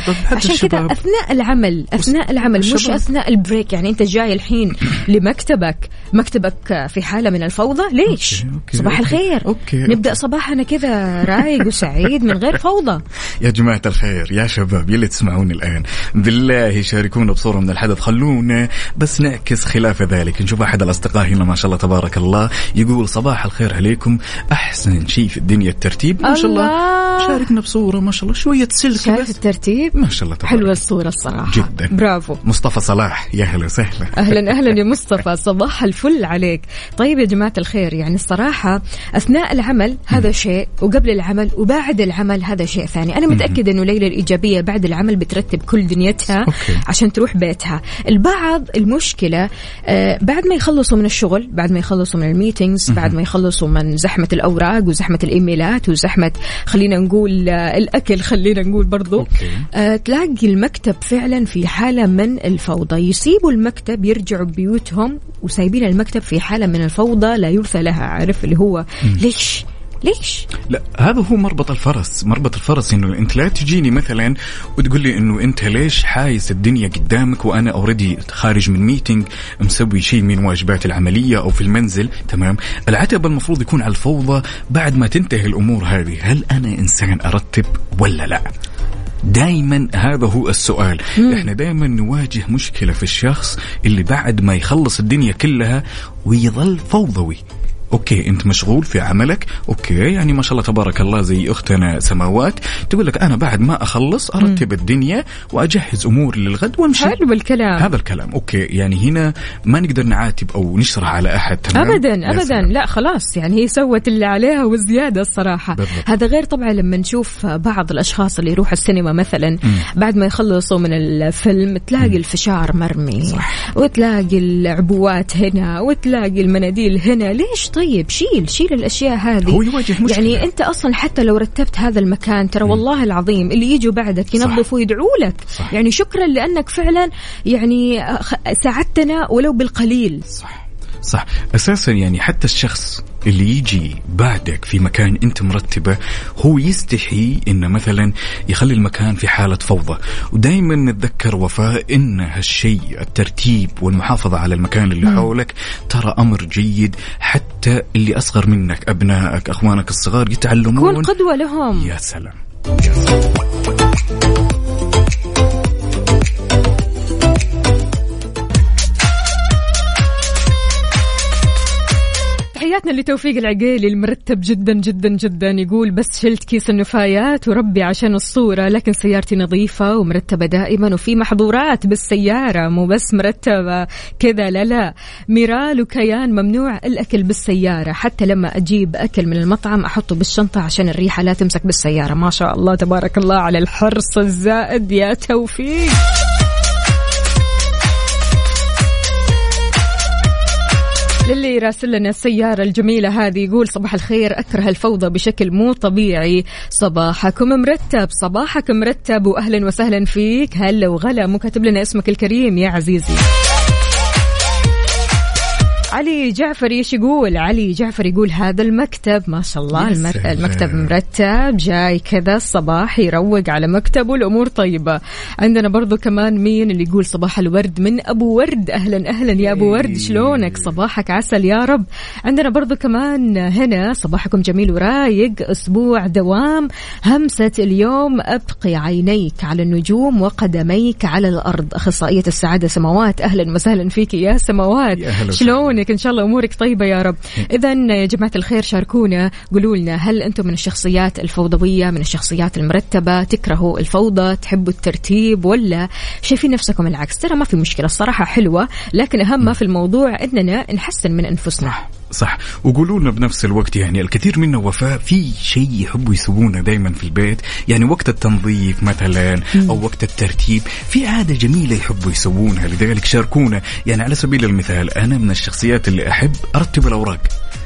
طب حتى عشان كذا. أثناء العمل أثناء العمل مش. أثناء ال break. يعني أنت جاي الحين لمكتبك. مكتبك في حالة من الفوضى. ليش؟ okay، okay، صباح okay. الخير. okay، نبدأ صباحنا كذا رايق وسعيد من غير فوضى. يا جماعة الخير يا شباب يلي تسمعوني الآن. بالله شاركونا بصورة من الحدث. خلونا بس نعكس خلاف ذلك. نشوف أحد الأصدقاء هنا ما شاء الله تبارك الله يقول صباح الخير عليكم. أحسن شيء في الدنيا الترتيب. ما شاء الله. شاركنا بصورة ما شاء الله. شوية سلك شايف الترتيب. ما شاء الله تبارك. حلوة الصورة الصراحة. جدا. برافو. مصطفى صلاح يا هلا وسهلا. أهلا أهلا يا مصطفى. صباح الفل عليك. طيب يا جماعة الخير يعني الصراحة أثناء العمل هذا شيء وقبل العمل وبعد العمل هذا شيء ثاني. أنا متأكدة إنه ليلى الإيجابية بعد العمل بترتب كل دنيتها okay. عشان تروح بيتها. البعض المشكلة آه بعد ما يخلصوا من الشغل بعد ما يخلصوا من ال meetings بعد ما يخلصوا من زحمة الأوراق وزحمة الإيميلات وزحمة خلينا نقول آه الأكل خلينا نقول برضو. okay. آه، تلاقي المكتب فعلا في حالة من الفوضى. يسيبوا المكتب يرجعوا بيوتهم وسايبين المكتب في حالة من الفوضى لا يرثى لها عارف؟ اللي هو ليش؟ ليش؟ لا هذا هو مربط الفرس. مربط الفرس إنه أنت لا تجيني مثلا وتقول لي إنه أنت ليش حايس الدنيا قدامك وأنا already خارج من meeting مسوي شيء من واجباتي العملية أو في المنزل تمام؟ العتب المفروض يكون على الفوضى بعد ما تنتهي الأمور هذه. هل أنا إنسان أرتب ولا لا؟ دائما هذا هو السؤال. مم. إحنا دائما نواجه مشكلة في الشخص اللي بعد ما يخلص الدنيا كلها ويظل فوضوي. OK أنت مشغول في عملك؟ OK يعني ما شاء الله تبارك الله زي أختنا سماوات. تقول لك أنا بعد ما أخلص أرتب الدنيا وأجهز اموري للغد وأمشي. حلو الكلام هذا الكلام. OK يعني هنا ما نقدر نعاتب أو نشرح على أحد تمام؟ ابدا ابدا. لا خلاص يعني هي سوت اللي عليها وزياده الصراحة. بالضبط. هذا غير طبعا لما نشوف بعض الأشخاص اللي يروحوا السينما مثلا بعد ما يخلصوا من الفيلم تلاقي الفشار مرمي صح. وتلاقي العبوات هنا وتلاقي المناديل هنا. ليش طيب شيل شيل الأشياء هذه. هو يواجه مشكلة. يعني أنت أصلا حتى لو رتبت هذا المكان ترى والله العظيم اللي يجوا بعدك ينظفوا يدعوا لك. صح. يعني شكرا لأنك فعلا يعني خ- ساعدتنا ولو بالقليل. صح. صح. أساسا يعني حتى الشخص اللي يجي بعدك في مكان أنت مرتبة هو يستحي إنه مثلا يخلي المكان في حالة فوضى. ودائما نتذكر وفاء إن هالشيء الترتيب والمحافظة على المكان اللي حولك ترى أمر جيد. حتى اللي أصغر منك أبنائك أخوانك الصغار يتعلمون. كون قدوة لهم. يا سلام. تحياتنا لتوفيق العقيلي المرتب جدا جدا جدا. يقول بس شلت كيس النفايات وربي عشان الصورة لكن سيارتي نظيفة ومرتبة دائما وفي محظورات بالسيارة مو بس مرتبة. كذا لا لا. ميرال وكيان ممنوع الأكل بالسيارة. حتى لما أجيب أكل من المطعم أحطه بالشنطة عشان الريحة لا تمسك بالسيارة. ما شاء الله تبارك الله على الحرص الزائد. يا توفيق! للي يراسل لنا السيارة الجميلة هذه يقول صباح الخير أكره الفوضى بشكل مو طبيعي. صباحكم مرتب صباحك مرتب وأهلا وسهلا فيك. هلا وغلا مو كاتب لنا اسمك الكريم يا عزيزي. علي جعفر إيش يقول؟ علي جعفر يقول هذا المكتب ما شاء الله. المكتب مرتب جاي كذا الصباح يروق على مكتبه الأمور طيبة. عندنا برضو كمان مين اللي يقول صباح الورد من أبو ورد أهلا أهلا يا أبو ورد شلونك؟ صباحك عسل يا رب. عندنا برضو كمان هنا صباحكم جميل ورايق أسبوع دوام همسة اليوم أبقي عينيك على النجوم وقدميك على الأرض أخصائية السعادة سماوات أهلا وسهلا فيك يا سماوات يا شلونك إن شاء الله أمورك طيبة يا رب. اذا يا جماعة الخير شاركونا. قولوا لنا هل أنتم من الشخصيات الفوضوية من الشخصيات المرتبة؟ تكرهوا الفوضى؟ تحبوا الترتيب؟ ولا شايفين نفسكم العكس؟ ترى ما في مشكلة الصراحة حلوة لكن أهم ما في الموضوع إننا نحسن من أنفسنا. صح. وقولوا لنا بنفس الوقت يعني الكثير منا وفاء في شيء يحبوا يسوونه دائما في البيت؟ يعني وقت التنظيف مثلا أو وقت الترتيب في عادة جميلة يحبوا يسوونها لذلك شاركونا. يعني على سبيل المثال أنا من الشخصيات اللي أحب أرتب الأوراق.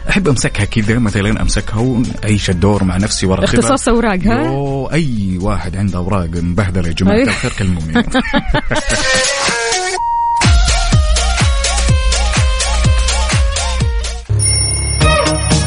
أحب أمسكها كذا مثلا أمسكها وأعيش الدور مع نفسي وارتبها اختصاص أوراق ها؟ أي واحد عنده أوراق مبهدلة يا جماعة. الخير كلموني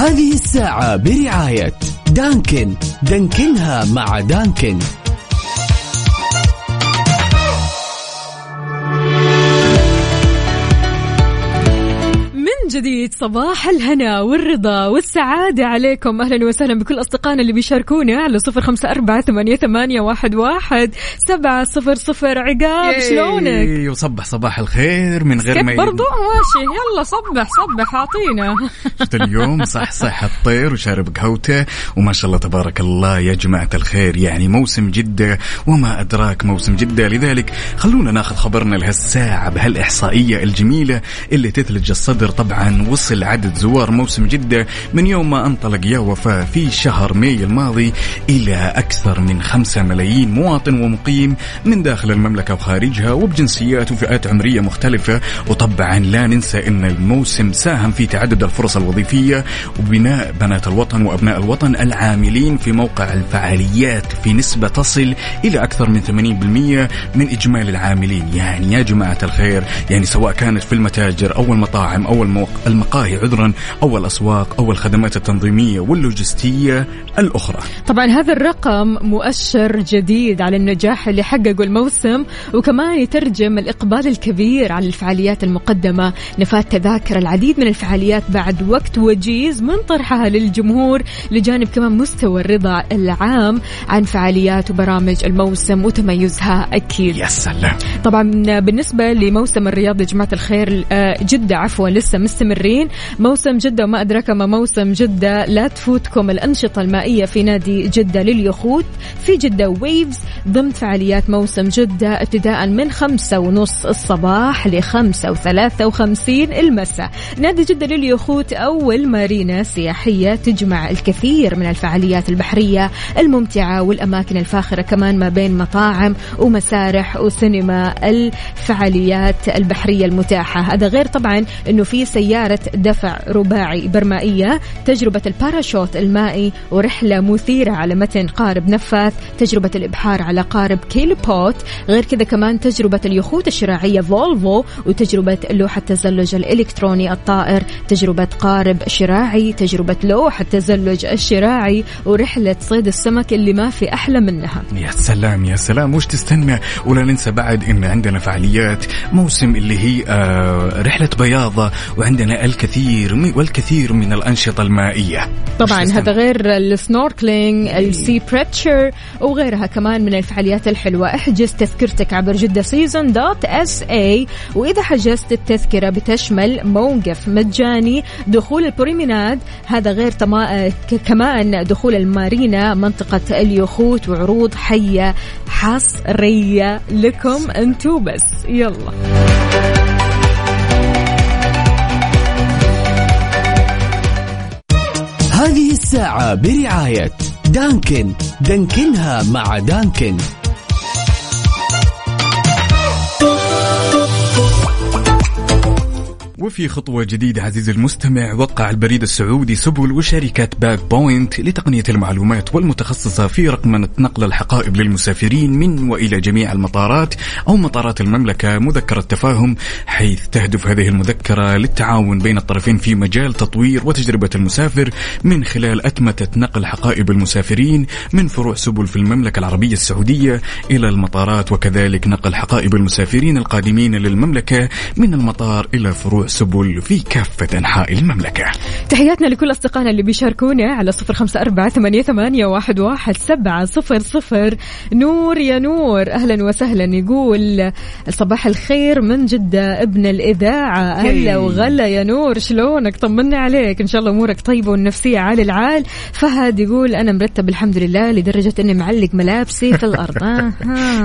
هذه الساعة برعاية دانكن. دانكنها مع دانكن. جديد صباح الهنا والرضا والسعادة عليكم. أهلا وسهلا بكل أصدقائنا اللي بيشاركونا على صفر خمسة أربعة ثمانية, ثمانية واحد, واحد سبعة صفر صفر. عقاب شلونك؟ ياي، وصبح صباح الخير من غير ما برضو؟ ماشي. يلا صبح صبح أعطينا. شفت اليوم؟ صح صح الطير وشارب قهوته وما شاء الله تبارك الله يا جماعة الخير. يعني موسم جدة وما أدراك موسم جدة. لذلك خلونا ناخذ خبرنا لهالساعة بهالإحصائية الجميلة اللي تثلج الصدر طبعا وصل عدد زوار موسم جدة من يوم ما انطلق يا وفاء في شهر ماي الماضي إلى أكثر من خمسة ملايين مواطن ومقيم من داخل المملكة وخارجها وبجنسيات وفئات عمرية مختلفة وطبعا لا ننسى أن الموسم ساهم في تعدد الفرص الوظيفية وبناء بنات الوطن وأبناء الوطن العاملين في موقع الفعاليات في نسبة تصل إلى أكثر من 80% من إجمالي العاملين يعني يا جماعة الخير يعني سواء كانت في المتاجر أو المطاعم أو. المقاهي عذرا أو الأسواق أو الخدمات التنظيمية واللوجستية الأخرى. طبعا هذا الرقم مؤشر جديد على النجاح اللي حققه الموسم وكمان يترجم الإقبال الكبير على الفعاليات المقدمة. نفات تذاكر العديد من الفعاليات بعد وقت وجيز من طرحها للجمهور لجانب كمان مستوى الرضا العام عن فعاليات وبرامج الموسم وتميزها أكيد. يا سلام. طبعا بالنسبة لموسم الرياض يا جماعة الخير آه، جدة عفوا لسه مستمرين موسم جدة وما أدراك ما موسم جدة. لا تفوتكم الأنشطة المائية في نادي جدة لليخوت. في جدة ويفز ضمن فعاليات موسم جدة ابتداء من خمسة ونص الصباح لخمسة وثلاثة وخمسين المساء. نادي جدة لليخوت أول مارينا سياحية تجمع الكثير من الفعاليات البحرية الممتعة والأماكن الفاخرة كمان ما بين مطاعم ومسارح وسينما. الفعاليات البحرية المتاحة. هذا غير طبعا أنه في سيارة دفع رباعي برمائية تجربة الباراشوت المائي ورحلة مثيرة على متن قارب نفاث تجربة الإبحار على قارب كيلي boat غير كذا كمان تجربة اليخوت الشراعية فولفو وتجربة لوحة التزلج الإلكتروني الطائر تجربة قارب شراعي تجربة لوحة التزلج الشراعي ورحلة صيد السمك اللي ما في أحلى منها. يا سلام يا سلام وش تستنى؟ ولا ننسى بعد إن عندنا فعاليات موسم اللي هي آه رحلة بياضة وعندنا الكثير من والكثير من الأنشطة المائية. طبعا؟ هذا غير ال snorkeling ال Seabreacher وغيرها كمان من الفعاليات الحلوة. احجز تذكرتك عبر Jeddah Season dot SA وإذا حجزت التذكرة بتشمل موقف مجاني دخول ال promenade هذا غير تما... ك- كمان دخول المارينا منطقة اليخوت وعروض حية حصرية لكم أنتو بس. يلا. هذه الساعة برعاية دانكن. دانكنها مع دانكن. وفي خطوة جديدة عزيزي المستمع وقع البريد السعودي سبل وشركة باك بوينت لتقنية المعلومات والمتخصصة في رقمنة نقل الحقائب للمسافرين من وإلى جميع المطارات أو مطارات المملكة مذكرة تفاهم حيث تهدف هذه المذكرة للتعاون بين الطرفين في مجال تطوير وتجربة المسافر من خلال أتمتة نقل حقائب المسافرين من فروع سبل في المملكة العربية السعودية إلى المطارات وكذلك نقل حقائب المسافرين القادمين للمملكة من المطار إلى فروع سبل في كافة أنحاء المملكة. تحياتنا لكل أصدقائنا اللي بيشاركونا على صفر خمسة أربعة ثمانية, ثمانية واحد, واحد سبعة صفر صفر. نور يا نور أهلا وسهلا. يقول صباح الخير من جدة ابن الإذاعة. هلا هي. وغلا يا نور شلونك؟ طمنا عليك. إن شاء الله أمورك طيبة والنفسية عال العال. فهد يقول أنا مرتب الحمد لله لدرجة أني معلق ملابسي في الأرض. آه.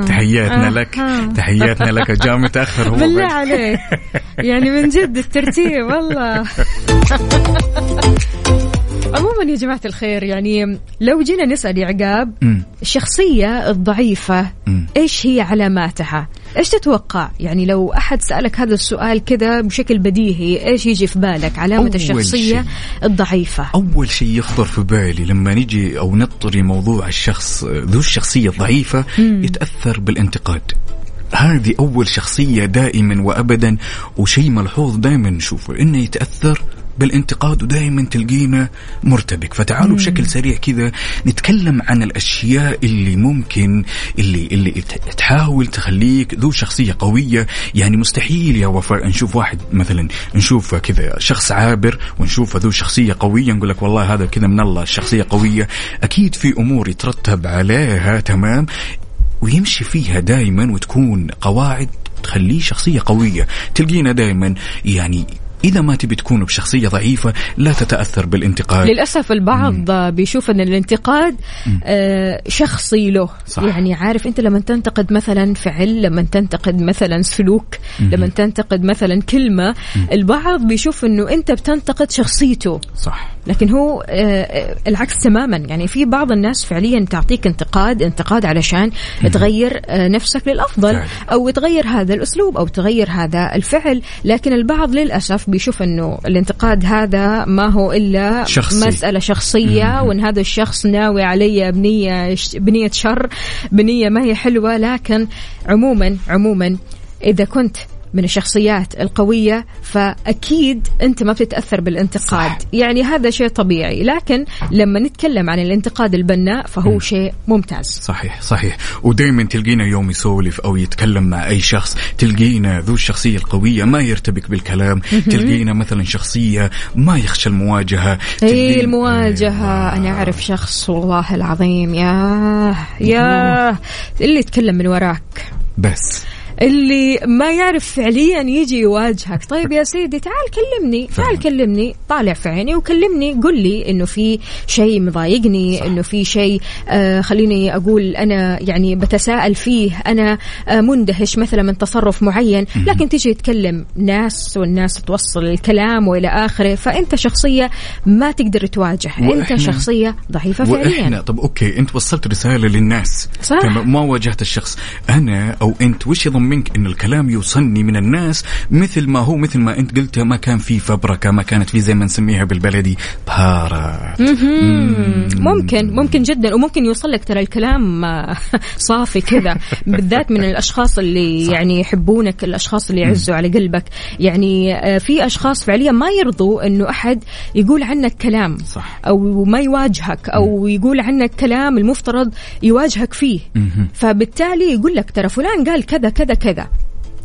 تحياتنا آه. لك. ها. تحياتنا لك. جاء متأخر هو بالله. عليك. يعني من جد الترتيب والله عموما يا جماعة الخير يعني لو جينا نسأل عقاب. الشخصية الضعيفة. إيش هي علاماتها؟ إيش تتوقع؟ يعني لو أحد سألك هذا السؤال كذا بشكل بديهي إيش يجي في بالك؟ علامة الشخصية شيء. الضعيفة أول شيء يخطر في بالي لما نجي أو نطري موضوع الشخص ذو الشخصية الضعيفة يتأثر بالانتقاد هذه أول شخصية دائما وأبدا وشيء ملحوظ دائما نشوفه إنه يتأثر بالانتقاد ودائما تلقينا مرتبك. فتعالوا بشكل سريع كذا نتكلم عن الأشياء اللي ممكن اللي اللي تحاول تخليك ذو شخصية قوية. يعني مستحيل يا وفاء نشوف واحد مثلا نشوف كذا شخص عابر ونشوف ذو شخصية قوية نقول لك والله هذا كذا من الله الشخصيه قوية. أكيد في أمور يترتب عليها تمام؟ ويمشي فيها دائما وتكون قواعد تخليه شخصية قوية. تلقينا دائما يعني إذا ما تبي تكون بشخصية ضعيفة لا تتأثر بالانتقاد. للأسف البعض بيشوف أن الانتقاد آه شخصي له. صح. يعني عارف أنت لما تنتقد مثلا فعل لما تنتقد مثلا سلوك لما تنتقد مثلا كلمة البعض بيشوف أنه أنت بتنتقد شخصيته. صح. لكن هو آه، العكس تماما. يعني في بعض الناس فعليا تعطيك انتقاد انتقاد علشان تغير آه، نفسك للأفضل. أو تغير هذا الأسلوب أو تغير هذا الفعل. لكن البعض للأسف بيشوف إنه الانتقاد هذا ما هو إلا شخصي. مسألة شخصية وإن هذا الشخص ناوي علي بنية بنية شر بنية ما هي حلوة. لكن عموما عموما إذا كنت من الشخصيات القوية فأكيد أنت ما بتتأثر بالانتقاد. صح. يعني هذا شيء طبيعي. لكن لما نتكلم عن الانتقاد البناء فهو شيء ممتاز. صحيح صحيح. ودائما تلقينا يوم يسولف أو يتكلم مع أي شخص تلقينا ذو الشخصية القوية ما يرتبك بالكلام تلقينا مثلا شخصية ما يخشى المواجهة هي تلقينا- المواجهة. أنا أعرف شخص والله العظيم. يا يا اللي يتكلم من وراك. بس. اللي ما يعرف فعليا يجي يواجهك. طيب يا سيدي تعال كلمني تعال فعلا. كلمني طالع في عيني وكلمني قل لي إنه في شيء مضايقني إنه في شيء آه خليني أقول أنا يعني بتساءل فيه أنا آه مندهش مثلا من تصرف معين. لكن تيجي تكلم ناس والناس توصل الكلام وإلى آخره فأنت شخصية ما تقدر تواجه أنت وإحنا- شخصية ضعيفة فعليا. طب أوكي أنت وصلت رسالة للناس. صح. ما واجهت الشخص. أنا أو أنت وش يضمنك إن الكلام يوصلني من الناس مثل ما هو مثل ما أنت قلت ما كان في فبركة ما كانت في زي ما نسميها بالبلدي بهارات مم. ممكن ممكن جدا وممكن يوصل لك ترى الكلام آه، صافي كذا بالذات من الأشخاص اللي يعني يحبونك الأشخاص اللي يعزوا على قلبك. يعني آه، في أشخاص فعليا ما يرضوا إنه أحد يقول عنك كلام صح. أو ما يواجهك أو يقول عنك كلام المفترض يواجهك فيه. فبالتالي يقول لك ترى فلان قال كذا كذا كذا.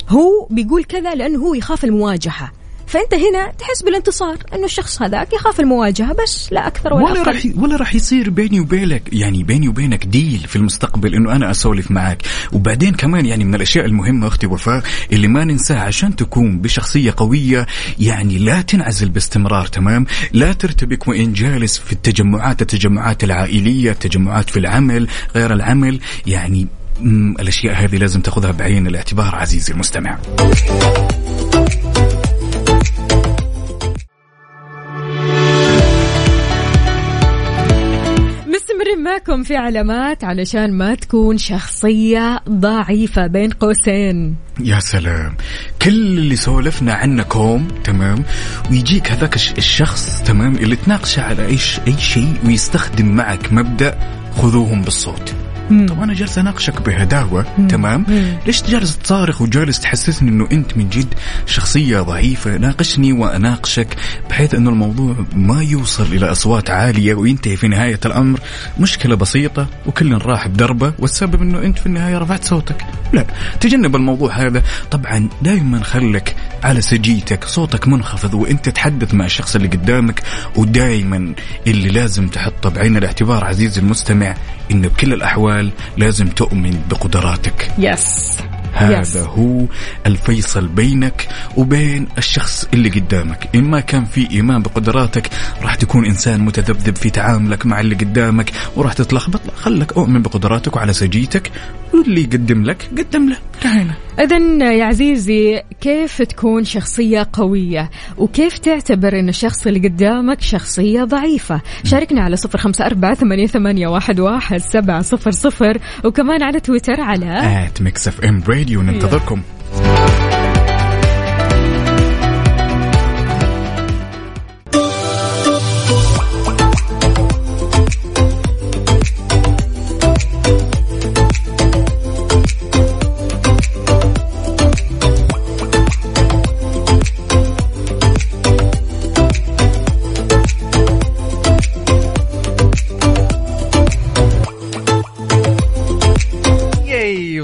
هو بيقول كذا لأنه هو يخاف المواجهة. فأنت هنا تحس بالانتصار إنه الشخص هذاك يخاف المواجهة بس لا أكثر ولا, ولا راح ولا راح يصير بيني وبينك يعني بيني وبينك ديل في المستقبل إنه أنا أسولف معك. وبعدين كمان يعني من الأشياء المهمة أختي وفاء اللي ما ننساها عشان تكون بشخصية قوية يعني لا تنعزل باستمرار تمام؟ لا ترتبك وإن جالس في التجمعات التجمعات العائلية التجمعات في العمل غير العمل يعني الأشياء هذه لازم تأخذها بعين الاعتبار عزيزي المستمع. معاكم في علامات علشان ما تكون شخصية ضعيفة بين قوسين. يا سلام. كل اللي سولفنا عنه كوم تمام؟ ويجيك هذاك الش- الشخص تمام؟ اللي تناقشه على أي ش- أي شيء ويستخدم معك مبدأ خذوهم بالصوت. طب أنا جالس أناقشك بهداوة تمام؟ ليش جالس تصارخ وجالس تحسسني إنه أنت من جد شخصية ضعيفة؟ ناقشني وأناقشك بحيث إنه الموضوع ما يوصل إلى أصوات عالية وينتهي في نهاية الأمر. مشكلة بسيطة وكل راح بدربة والسبب إنه أنت في النهاية رفعت صوتك. لا تجنب الموضوع هذا. طبعا دائما خلك على سجيتك صوتك منخفض وأنت تحدث مع الشخص اللي قدامك ودائما اللي لازم تحطه بعين الاعتبار عزيزي المستمع إنه بكل الأحوال لازم تؤمن بقدراتك. يس هذا يس. هو الفيصل بينك وبين الشخص اللي قدامك. إن ما كان في إيمان بقدراتك راح تكون إنسان متذبذب في تعاملك مع اللي قدامك وراح تتلخبط. خلك أؤمن بقدراتك وعلى سجيتك واللي يقدم لك قدم له. انتهينا إذا يا عزيزي كيف تكون شخصية قوية؟ وكيف تعتبر أن الشخص اللي قدامك شخصية ضعيفة؟ شاركنا على صفر خمسة أربعة ثمانية, ثمانية واحد, واحد سبعة صفر صفر وكمان على تويتر على آت ميكس اف ام راديو ننتظركم.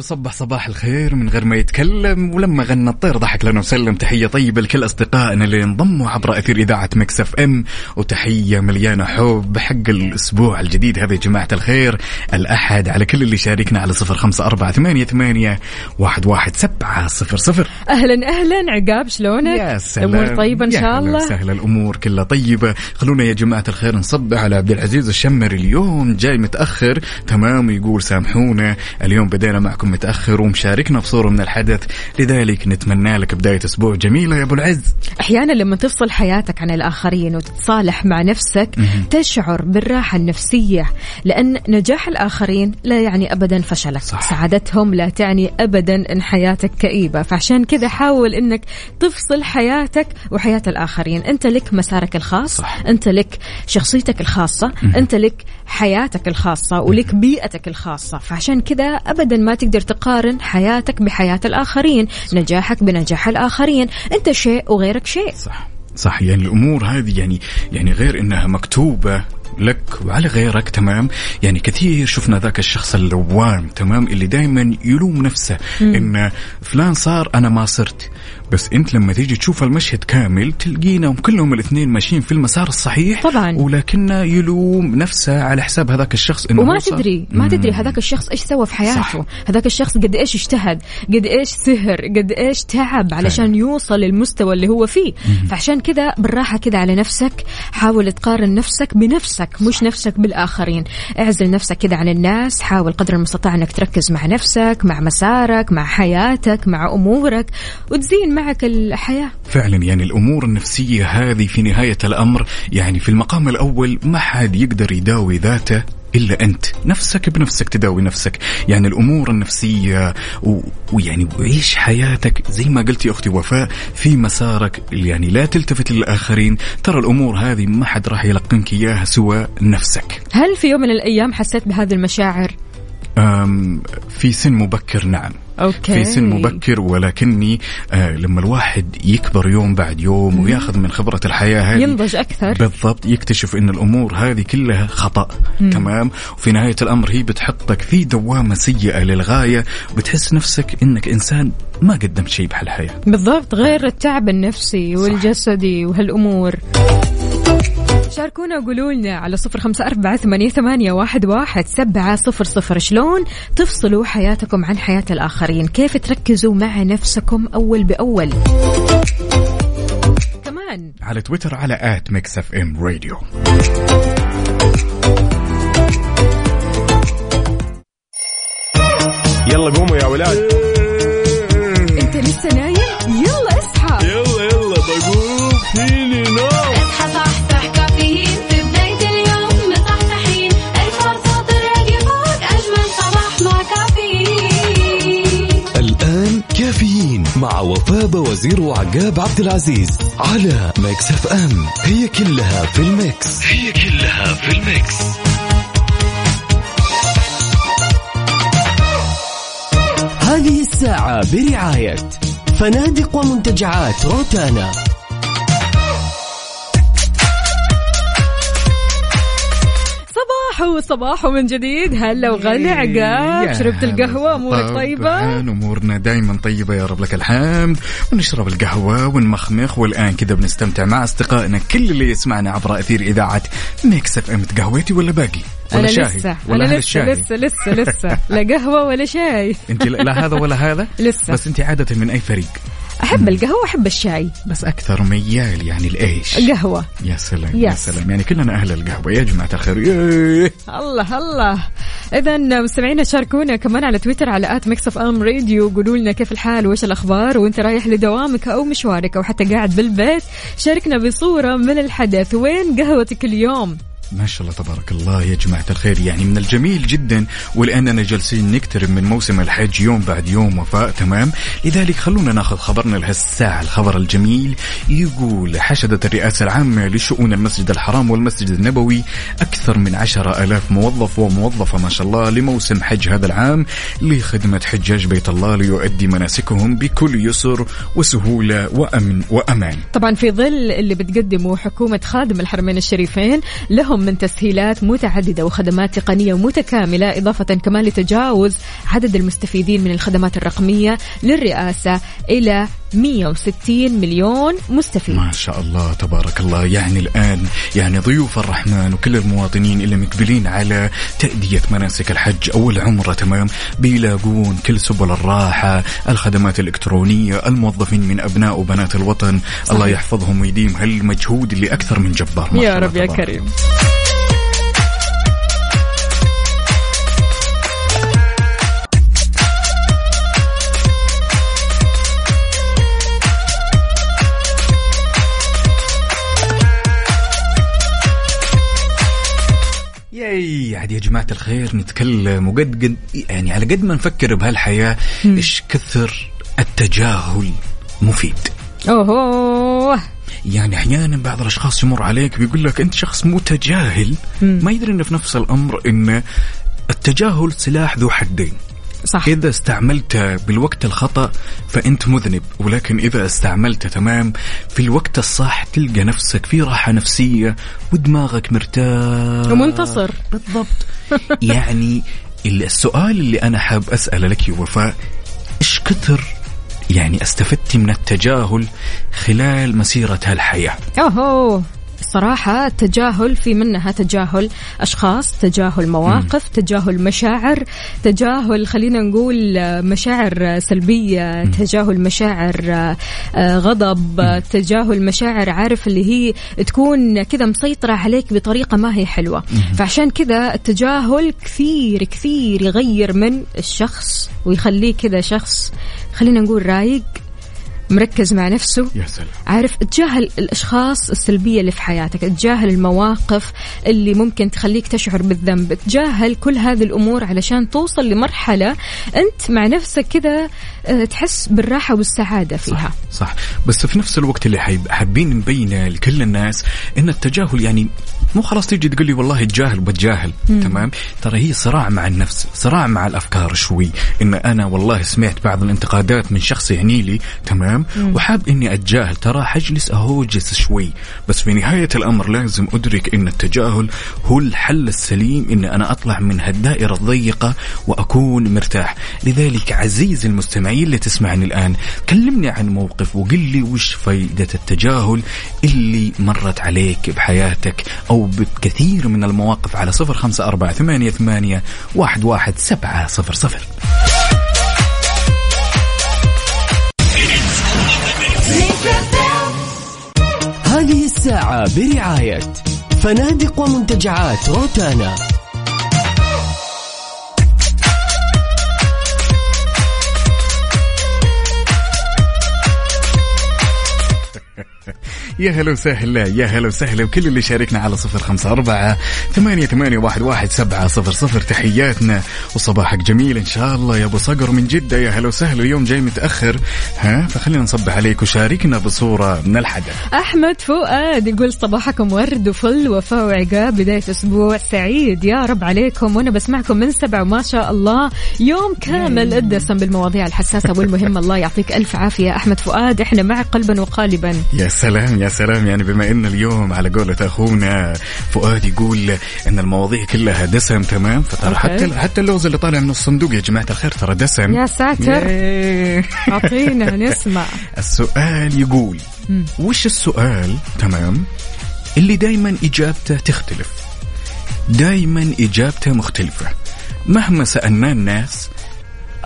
وصبح صباح الخير من غير ما يتكلم ولما غنى الطير ضحك لنا وسلم. تحية طيبة لكل أصدقائنا اللي انضموا عبر أثير إذاعة مكس إف إم. وتحية مليانة حب حق الأسبوع الجديد. هذا يا جماعة الخير الأحد على كل اللي شاركنا على صفر خمسة أربعة ثمانية, ثمانية واحد, واحد سبعة صفر صفر. أهلا أهلا. عقاب شلونك؟ يا سلام. أمور طيبة إن شاء الله؟ وسهلا. الأمور كلها طيبة. خلونا يا جماعة الخير نصبح على عبد العزيز الشمري. اليوم جاي متأخر. تمام يقول سامحونا. اليوم بدينا معكم متأخر ومشاركنا في صوره من الحدث. لذلك نتمنى لك بداية أسبوع جميلة يا أبو العز. أحيانا لما تفصل حياتك عن الآخرين وتتصالح مع نفسك تشعر بالراحة النفسية لأن نجاح الآخرين لا يعني أبدا فشلك. صح. سعادتهم لا تعني أبدا أن حياتك كئيبة. فعشان كذا حاول أنك تفصل حياتك وحياة الآخرين. أنت لك مسارك الخاص صح. أنت لك شخصيتك الخاصة أنت لك حياتك الخاصة ولك بيئتك الخاصة. فعشان كذا أبدا ما تقدر تقارن حياتك بحياة الآخرين نجاحك بنجاح الآخرين أنت شيء وغيرك شيء. صح. صح. يعني الأمور هذه يعني يعني غير إنها مكتوبة لك وعلى غيرك تمام؟ يعني كثير شفنا ذاك الشخص اللوام تمام؟ اللي دائما يلوم نفسه إن فلان صار أنا ما صرت. بس انت لما تيجي تشوف المشهد كامل تلقينا كلهم الاثنين ماشيين في المسار الصحيح طبعاً. ولكنه يلوم نفسه على حساب هذاك الشخص إنه وما تدري ما تدري هذاك الشخص إيش سوى في حياته صح. هذاك الشخص قد إيش اجتهد قد إيش سهر قد إيش تعب علشان يوصل للمستوى اللي هو فيه. فعشان كذا بالراحة كذا على نفسك حاول تقارن نفسك بنفسك مش نفسك بالآخرين. اعزل نفسك كذا عن الناس حاول قدر المستطاع إنك تركز مع نفسك مع مسارك مع حياتك مع أمورك وتزين معك الحياة. فعلا يعني الأمور النفسية هذه في نهاية الأمر يعني في المقام الأول ما حد يقدر يداوي ذاته إلا أنت. نفسك بنفسك تداوي نفسك. يعني الأمور النفسية و... ويعني وعيش حياتك زي ما قلت يا أختي وفاء في مسارك. يعني لا تلتفت للآخرين. ترى الأمور هذه ما حد راح يلقنك إياها سوى نفسك. هل في يوم من الأيام حسيت بهذه المشاعر؟ في سن مبكر نعم. أوكي. في سن مبكر ولكني آه لما الواحد يكبر يوم بعد يوم وياخذ من خبرة الحياة هذه ينضج أكثر. بالضبط يكتشف إن الأمور هذه كلها خطأ. تمام؟ وفي نهاية الأمر هي بتحطك في دوامة سيئة للغاية وبتحس نفسك إنك إنسان ما قدمت شيء بهالحياة. بالضبط غير التعب النفسي والجسدي وهالأمور. شاركونا وقولوا لنا على صفر خمسة أربعة ثمانية, ثمانية واحد, واحد سبعة صفر صفر. شلون تفصلوا حياتكم عن حياة الآخرين؟ كيف تركزوا مع نفسكم أول بأول؟ كمان. على تويتر على at ميكس إف إم راديو. يلا قوموا يا ولاد. أنت لسه نايم؟ يلا اصحى. يلا يلا بقوم. فيني نوم؟ مع وفاء بوزير وعقاب عبد العزيز على ميكس اف ام. هي كلها في الميكس. هي كلها في الميكس. هذه الساعة برعاية فنادق ومنتجعات روتانا. صباح صباح من جديد. هلا وغلا عقاب. شربت. القهوة؟ أمورك طيبة؟ طبعاً أمورنا دائما طيبة يا رب لك الحمد؟ ونشرب القهوة ونمخمخ والآن كذا بنستمتع مع أصدقائنا كل اللي يسمعنا عبر أثير إذاعة ميكس إف إم. تقهويتي ولا باقي؟ ولا أنا شاهي؟ لسه. ولا أنا لسه لسه لسه لسه. لا قهوة ولا شاي. أنت لا لا هذا ولا هذا؟ لسه. بس أنت عادة من أي فريق؟ أحب القهوة وأحب الشاي. بس أكثر ميال يعني لإيش؟ قهوة. يا سلام يا. سلام. يعني كلنا أهل القهوة. يا جماعة الخير. الله الله. اذا مستمعينا شاركونا كمان على تويتر على at ميكس إف أم راديو. قولوا لنا كيف الحال؟ وإيش الأخبار؟ وإنت رايح لدوامك أو مشوارك أو حتى قاعد بالبيت؟ شاركنا بصورة من الحدث. وين قهوتك اليوم؟ ما شاء الله تبارك الله يا جماعة الخير. يعني من الجميل جدا ولأننا جالسين نقترب من موسم الحج يوم بعد يوم وفاء. تمام؟ لذلك خلونا ناخذ خبرنا لهالساعة. الخبر الجميل يقول حشدت الرئاسة العامة لشؤون المسجد الحرام والمسجد النبوي أكثر من عشرة ألاف موظف وموظفة ما شاء الله لموسم حج هذا العام لخدمة حجاج بيت الله ليؤدي مناسكهم بكل يسر وسهولة وأمن وأمان. طبعا في ظل اللي بتقدمه حكومة خادم الحرمين الشريفين لهم من تسهيلات متعددة وخدمات تقنية متكاملة إضافة كمان لتجاوز عدد المستفيدين من الخدمات الرقمية للرئاسة إلى 160 مليون مستفيد. ما شاء الله تبارك الله. يعني الآن يعني ضيوف الرحمن وكل المواطنين اللي مقبلين على تأدية مناسك الحج أو العمرة تمام؟ بيلاقون كل سبل الراحة الخدمات الإلكترونية الموظفين من أبناء وبنات الوطن. الله يحفظهم ويديم. هالمجهود اللي أكثر من جبار؟ ما يا رب يا. كريم. ياي عاد يا جماعة الخير نتكلم وقد قد يعني على قد ما نفكر بهالحياة إيش كثر التجاهل مفيد. أوه يعني أحيانا بعض الأشخاص يمر عليك بيقول لك أنت شخص متجاهل ما يدري إنه في نفس الأمر إن التجاهل سلاح ذو حدين. صح. إذا استعملته بالوقت الخطأ فأنت مذنب ولكن إذا استعملته تمام في الوقت الصح تلقى نفسك في راحة نفسية ودماغك مرتاح. ومنتصر. بالضبط. يعني السؤال اللي أنا حاب أسأله لك يا وفاء إيش كثر يعني استفدتي من التجاهل خلال مسيرة هالحياة؟ أوهو. الصراحة التجاهل في منها تجاهل أشخاص تجاهل مواقف تجاهل مشاعر تجاهل خلينا نقول مشاعر سلبية تجاهل مشاعر آه، غضب آه، تجاهل مشاعر عارف اللي هي تكون كذا مسيطرة عليك بطريقة ما هي حلوة. فعشان كذا التجاهل كثير كثير يغير من الشخص ويخليه كذا شخص خلينا نقول رايق مركز مع نفسه. يا سلام. عارف تجاهل الأشخاص السلبية اللي في حياتك تجاهل المواقف اللي ممكن تخليك تشعر بالذنب تجاهل كل هذه الأمور علشان توصل لمرحلة أنت مع نفسك كذا آه، تحس بالراحة والسعادة فيها. صح. بس في نفس الوقت اللي حابين نبين لكل الناس إن التجاهل يعني مو خلاص تيجي تقول لي والله تجاهل بتجاهل تمام؟ ترى هي صراع مع النفس صراع مع الأفكار شوي إن أنا والله سمعت بعض الانتقادات من شخص يعني لي تمام؟ وحاب إني أتجاهل ترى حجلس أهوجس شوي بس في نهاية الأمر لازم أدرك إن التجاهل هو الحل السليم إن أنا أطلع من هالدائرة الضيقة وأكون مرتاح. لذلك عزيزي المستمعين اللي تسمعني الآن كلمني عن موقف وقل لي وش فائده التجاهل اللي مرت عليك بحياتك أو بكثير من المواقف على صفر خمسة أربعة ثمانية ثمانية واحد واحد سبعة صفر صفر. هذه الساعة برعاية فنادق ومنتجعات روتانا. يا هلا وسهلا يا هلا وسهلا وكل اللي شاركنا على صفر خمسة أربعة ثمانية, ثمانية واحد, واحد سبعة صفر صفر. تحياتنا وصباحك جميل إن شاء الله يا أبو صقر من جدة. يا هلا وسهلا اليوم جاي متأخر ها؟ فخلينا نصبح عليك وشاركنا بصورة من الحدث. أحمد فؤاد يقول صباحكم ورد وفل وفاء وعقاب بداية أسبوع سعيد. يا رب عليكم وأنا بسمعكم من سبع وما شاء الله. يوم كامل أدسم بالمواضيع الحساسة والمهمة. الله يعطيك ألف عافية. أحمد فؤاد إحنا معك قلبا وقالبا. يا سلام يا سلام. يعني بما إن اليوم على قولة أخونا فؤاد يقول إن المواضيع كلها دسم تمام؟ فترى. حتى حتى اللوز اللي طالع من الصندوق يا جماعة الخير ترى دسم. يا ساتر. إيه. أعطينا نسمع. السؤال يقول وش السؤال تمام اللي دايما إجابته تختلف؟ دايما إجابته مختلفة. مهما سألنا الناس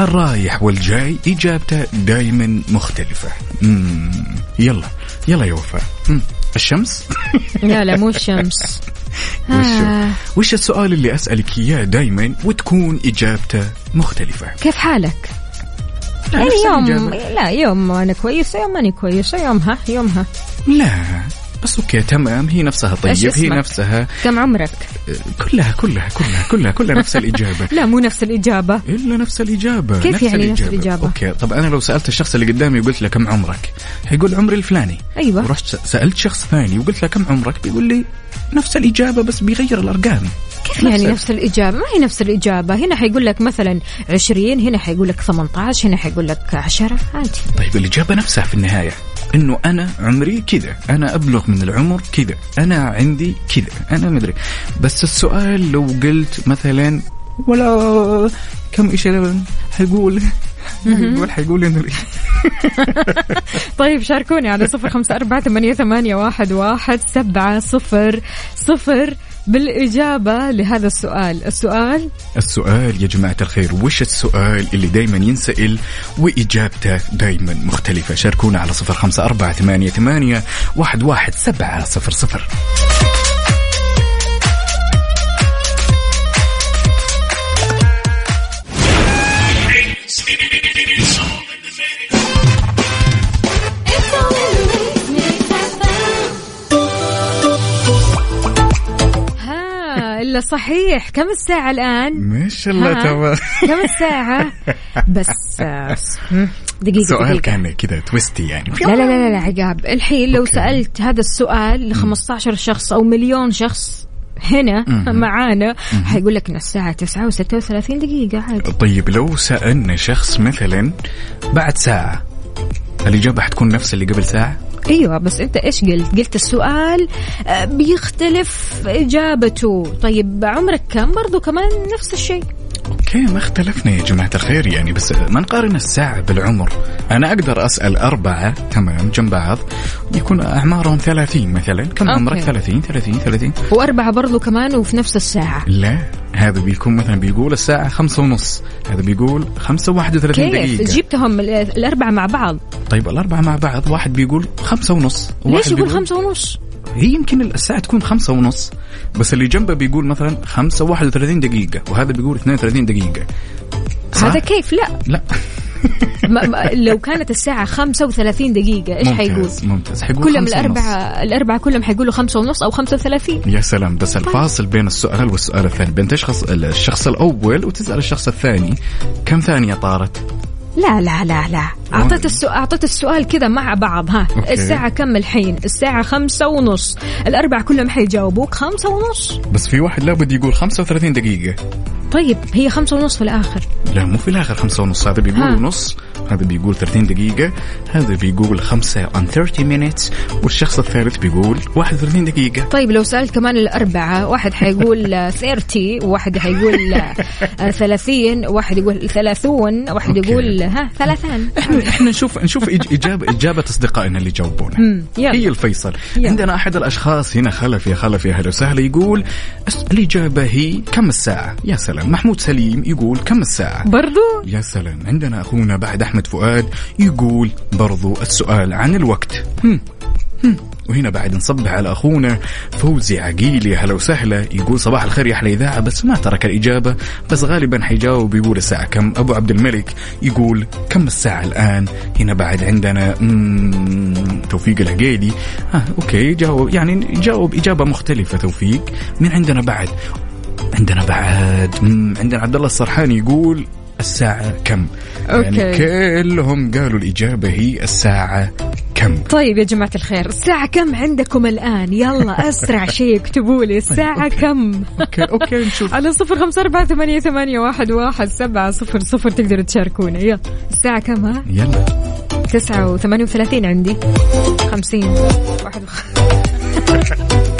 الرايح والجاي إجابته دايما مختلفة مم. يلا يلا يا وفاء. الشمس لا لا مو الشمس وش, آه. وش السؤال اللي أسألك إياه دايما وتكون إجابته مختلفة كيف حالك؟ يعني يوم الإجابة. لا يوم أنا كويسه يوم ماني كويسه يومها يومها لا بس أوكي تمام هي نفسها طيب هي؟ نفسها. كم عمرك؟ كلها كلها كلها كلها كلها نفس الإجابة. لا مو نفس الإجابة. إلا نفس الإجابة كيف يعني نفس الإجابة؟ أوكي طب أنا لو سألت الشخص اللي قدامي وقلت له كم عمرك حيقول عمري الفلاني. أيوه. ورحت سألت شخص ثاني وقلت له كم عمرك بيقول لي نفس الإجابة بس بيغير الأرقام. كيف يعني نفس الإجابة؟ ما هي نفس الإجابة، هنا حيقول لك مثلا 20 هنا حيقول لك 18 هنا حيقول لك 10 عادي. طيب الإجابة نفسها في النهاية. إنه أنا عمري كذا أنا أبلغ من العمر كذا أنا عندي كذا أنا مدري بس السؤال لو قلت مثلا ولا كم إيش حيقول؟ حيقول حيقول إنه طيب شاركوني على صفر خمسة أربعة ثمانية واحد, واحد سبعة صفر صفر. بالإجابة لهذا السؤال. السؤال؟ السؤال يا جماعة الخير وش السؤال اللي دايما ينسأل وإجابته دايما مختلفة؟ شاركونا على صفر خمسة أربعة ثمانية, ثمانية واحد, واحد سبعة صفر صفر. صحيح. كم الساعة الآن؟ ما شاء الله؟ تمام. كم الساعة؟ بس دقيقة سؤال كان كذا twisty يعني. لا لا لا لا عقاب. الحين لو OK. سألت هذا السؤال ل 15 شخص أو مليون شخص هنا معانا حيقول لك إن الساعة 9 و36 دقيقة عادي. طيب لو سألنا شخص مثلا بعد ساعة الإجابة حتكون نفس اللي قبل ساعة أيوه بس أنت إيش قلت؟ قلت السؤال آه، بيختلف إجابته، طيب عمرك كم؟ برضو كمان نفس الشيء. OK ما اختلفنا يا جماعة الخير يعني بس ما نقارن الساعة بالعمر أنا أقدر أسأل أربعة تمام جنب بعض يكون أعمارهم ثلاثين مثلا كم OK. عمرك ثلاثين ثلاثين ثلاثين وأربعة برضو كمان وفي نفس الساعة. لا هذا بيكون مثلا بيقول الساعة خمسة ونص هذا بيقول خمسة وواحد وثلاثين كيف؟ دقيقة جبتهم ال- الأربعة مع بعض، طيب الأربعة مع بعض واحد بيقول خمسة ونص ليش يقول بيقول- خمسة ونص؟ هي يمكن الساعة تكون خمسة ونص بس اللي جنبه بيقول مثلا خمسة واحد وثلاثين دقيقة وهذا بيقول اثنين وثلاثين دقيقة صح؟ هذا كيف؟ لا لا ما ما لو كانت الساعة 35 دقيقة إيش حيقول؟ ممتاز حيقول كلهم. الأربعة الأربعة كلهم حيقولوا خمسة ونص أو 35 يا سلام بس الفاصل بين السؤال والسؤال الثاني بين تشخص الشخص الأول وتسأل الشخص الثاني كم ثانية طارت؟ لا لا لا لا. أعطيت السؤال أعطيت السؤال كذا مع بعض ها. أوكي. الساعة كم الحين؟ الساعة خمسة ونص. الأربعة كلهم حيجاوبوك خمسة ونص. بس في واحد لابد يقول 35 دقيقة. طيب هي خمسة ونص في الآخر لا مو في الآخر خمسة ونص هذا بيقول ها. ونص هذا بيقول 30 دقيقة هذا بيقول خمسة on 30 minutes والشخص الثالث بيقول 31 دقيقة طيب لو سألت كمان الأربعة واحد حيقول آه، 30 وواحد حيقول آه، آه، 30 واحد يقول 30 واحد أوكي. يقول ها ثلاثان إحنا إحنا نشوف نشوف إج- إجابة إجابة أصدقائنا اللي جاوبونا. هي الفيصل يلا. عندنا أحد الأشخاص هنا خلف يا خلف يا هلا وسهلا يقول الإجابة هي كم الساعة يا سلام محمود سليم يقول كم الساعة؟ برضو؟ يا سلام. عندنا أخونا بعد أحمد فؤاد يقول برضو السؤال عن الوقت. هم. هم. وهنا بعد نصبح على أخونا فوزي عقيل يا هلا وسهلا. يقول صباح الخير يا أحلى إذاعة بس ما ترك الإجابة بس غالبا حيجاوب يقول الساعة كم. أبو عبد الملك يقول كم الساعة الآن؟ هنا بعد عندنا توفيق العقيلي. ها okay جاوب يعني جاوب إجابة مختلفة توفيق. من عندنا بعد؟ عندنا بعد عندنا عبد الله السرحاني يقول الساعة كم؟ يعني okay. كلهم قالوا الإجابة هي الساعة كم؟ طيب يا جماعة الخير الساعة كم عندكم الآن؟ يلا أسرع شيء اكتبوا لي الساعة كم؟ okay okay نشوف. على صفر خمسة أربعة ثمانية, ثمانية واحد, واحد سبعة صفر صفر تقدروا تشاركونا. يلا الساعة كم ها؟ يلا. تسعة وثمانية وثلاثين عندي. خمسين. واحد وخ...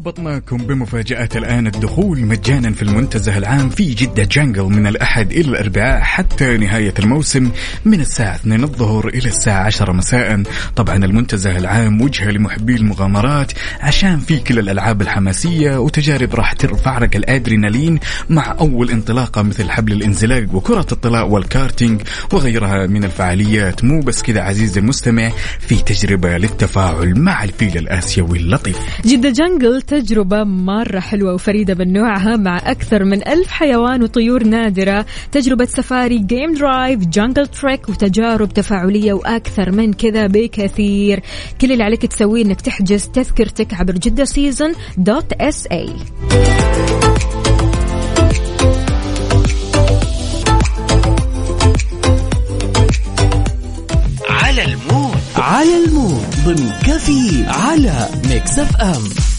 ضبطناكم بمفاجأة الآن الدخول مجانا في المنتزه العام في جدة جانجل من الأحد إلى الأربعاء حتى نهاية الموسم من الساعة 2 الظهر إلى الساعة 10 مساء. طبعا المنتزه العام وجهة لمحبي المغامرات عشان في كل الألعاب الحماسية وتجارب راح ترفع لك الأدرينالين مع أول انطلاقة مثل حبل الانزلاق وكرة الطلاء والكارتينج وغيرها من الفعاليات. مو بس كذا عزيزي المستمع في تجربة للتفاعل مع الفيل الآسيوي اللطيف. جدة Jungle تجربة مرة حلوة وفريدة من نوعها مع أكثر من ألف حيوان وطيور نادرة. تجربة سفاري game drive jungle trek وتجارب تفاعلية وأكثر من كذا بكثير. كل اللي عليك تسويه أنك تحجز تذكرتك عبر جدة Season dot SA على ال mood. على ال mood. ضمن كفي على Mix FM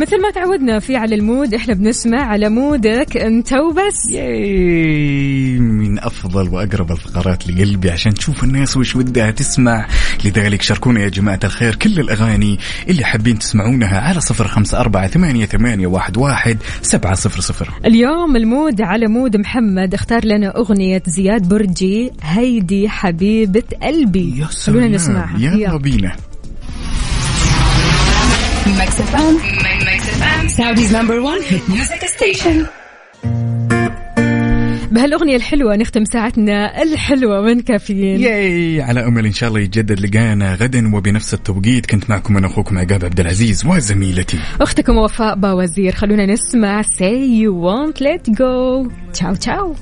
مثل ما تعودنا في على ال mood إحنا بنسمع على مودك أنت وبس. yay من أفضل وأقرب الفقرات لقلبي عشان تشوف الناس وش ودها تسمع. لذلك شاركونا يا جماعة الخير كل الأغاني اللي حابين تسمعونها على صفر خمسة أربعة ثمانية, ثمانية واحد, واحد سبعة صفر صفر. اليوم ال mood على mood محمد اختار لنا أغنية زياد برجي هيدي حبيبة قلبي. يا خلونا سلام نسمعها. يلا بينا. Mix FM. Mix FM. Saudi's number one hit music station. بهالأغنية الحلوة نختم ساعتنا الحلوة من كافيين. ياي على أمل إن شاء الله يتجدد لقانا غدا وبنفس التوقيت. كنت معكم أنا أخوكم عقاب عبد العزيز وزميلتي. أختكم وفاء باوزير. خلونا نسمع Say You Won't Let Go. تشاو تشاو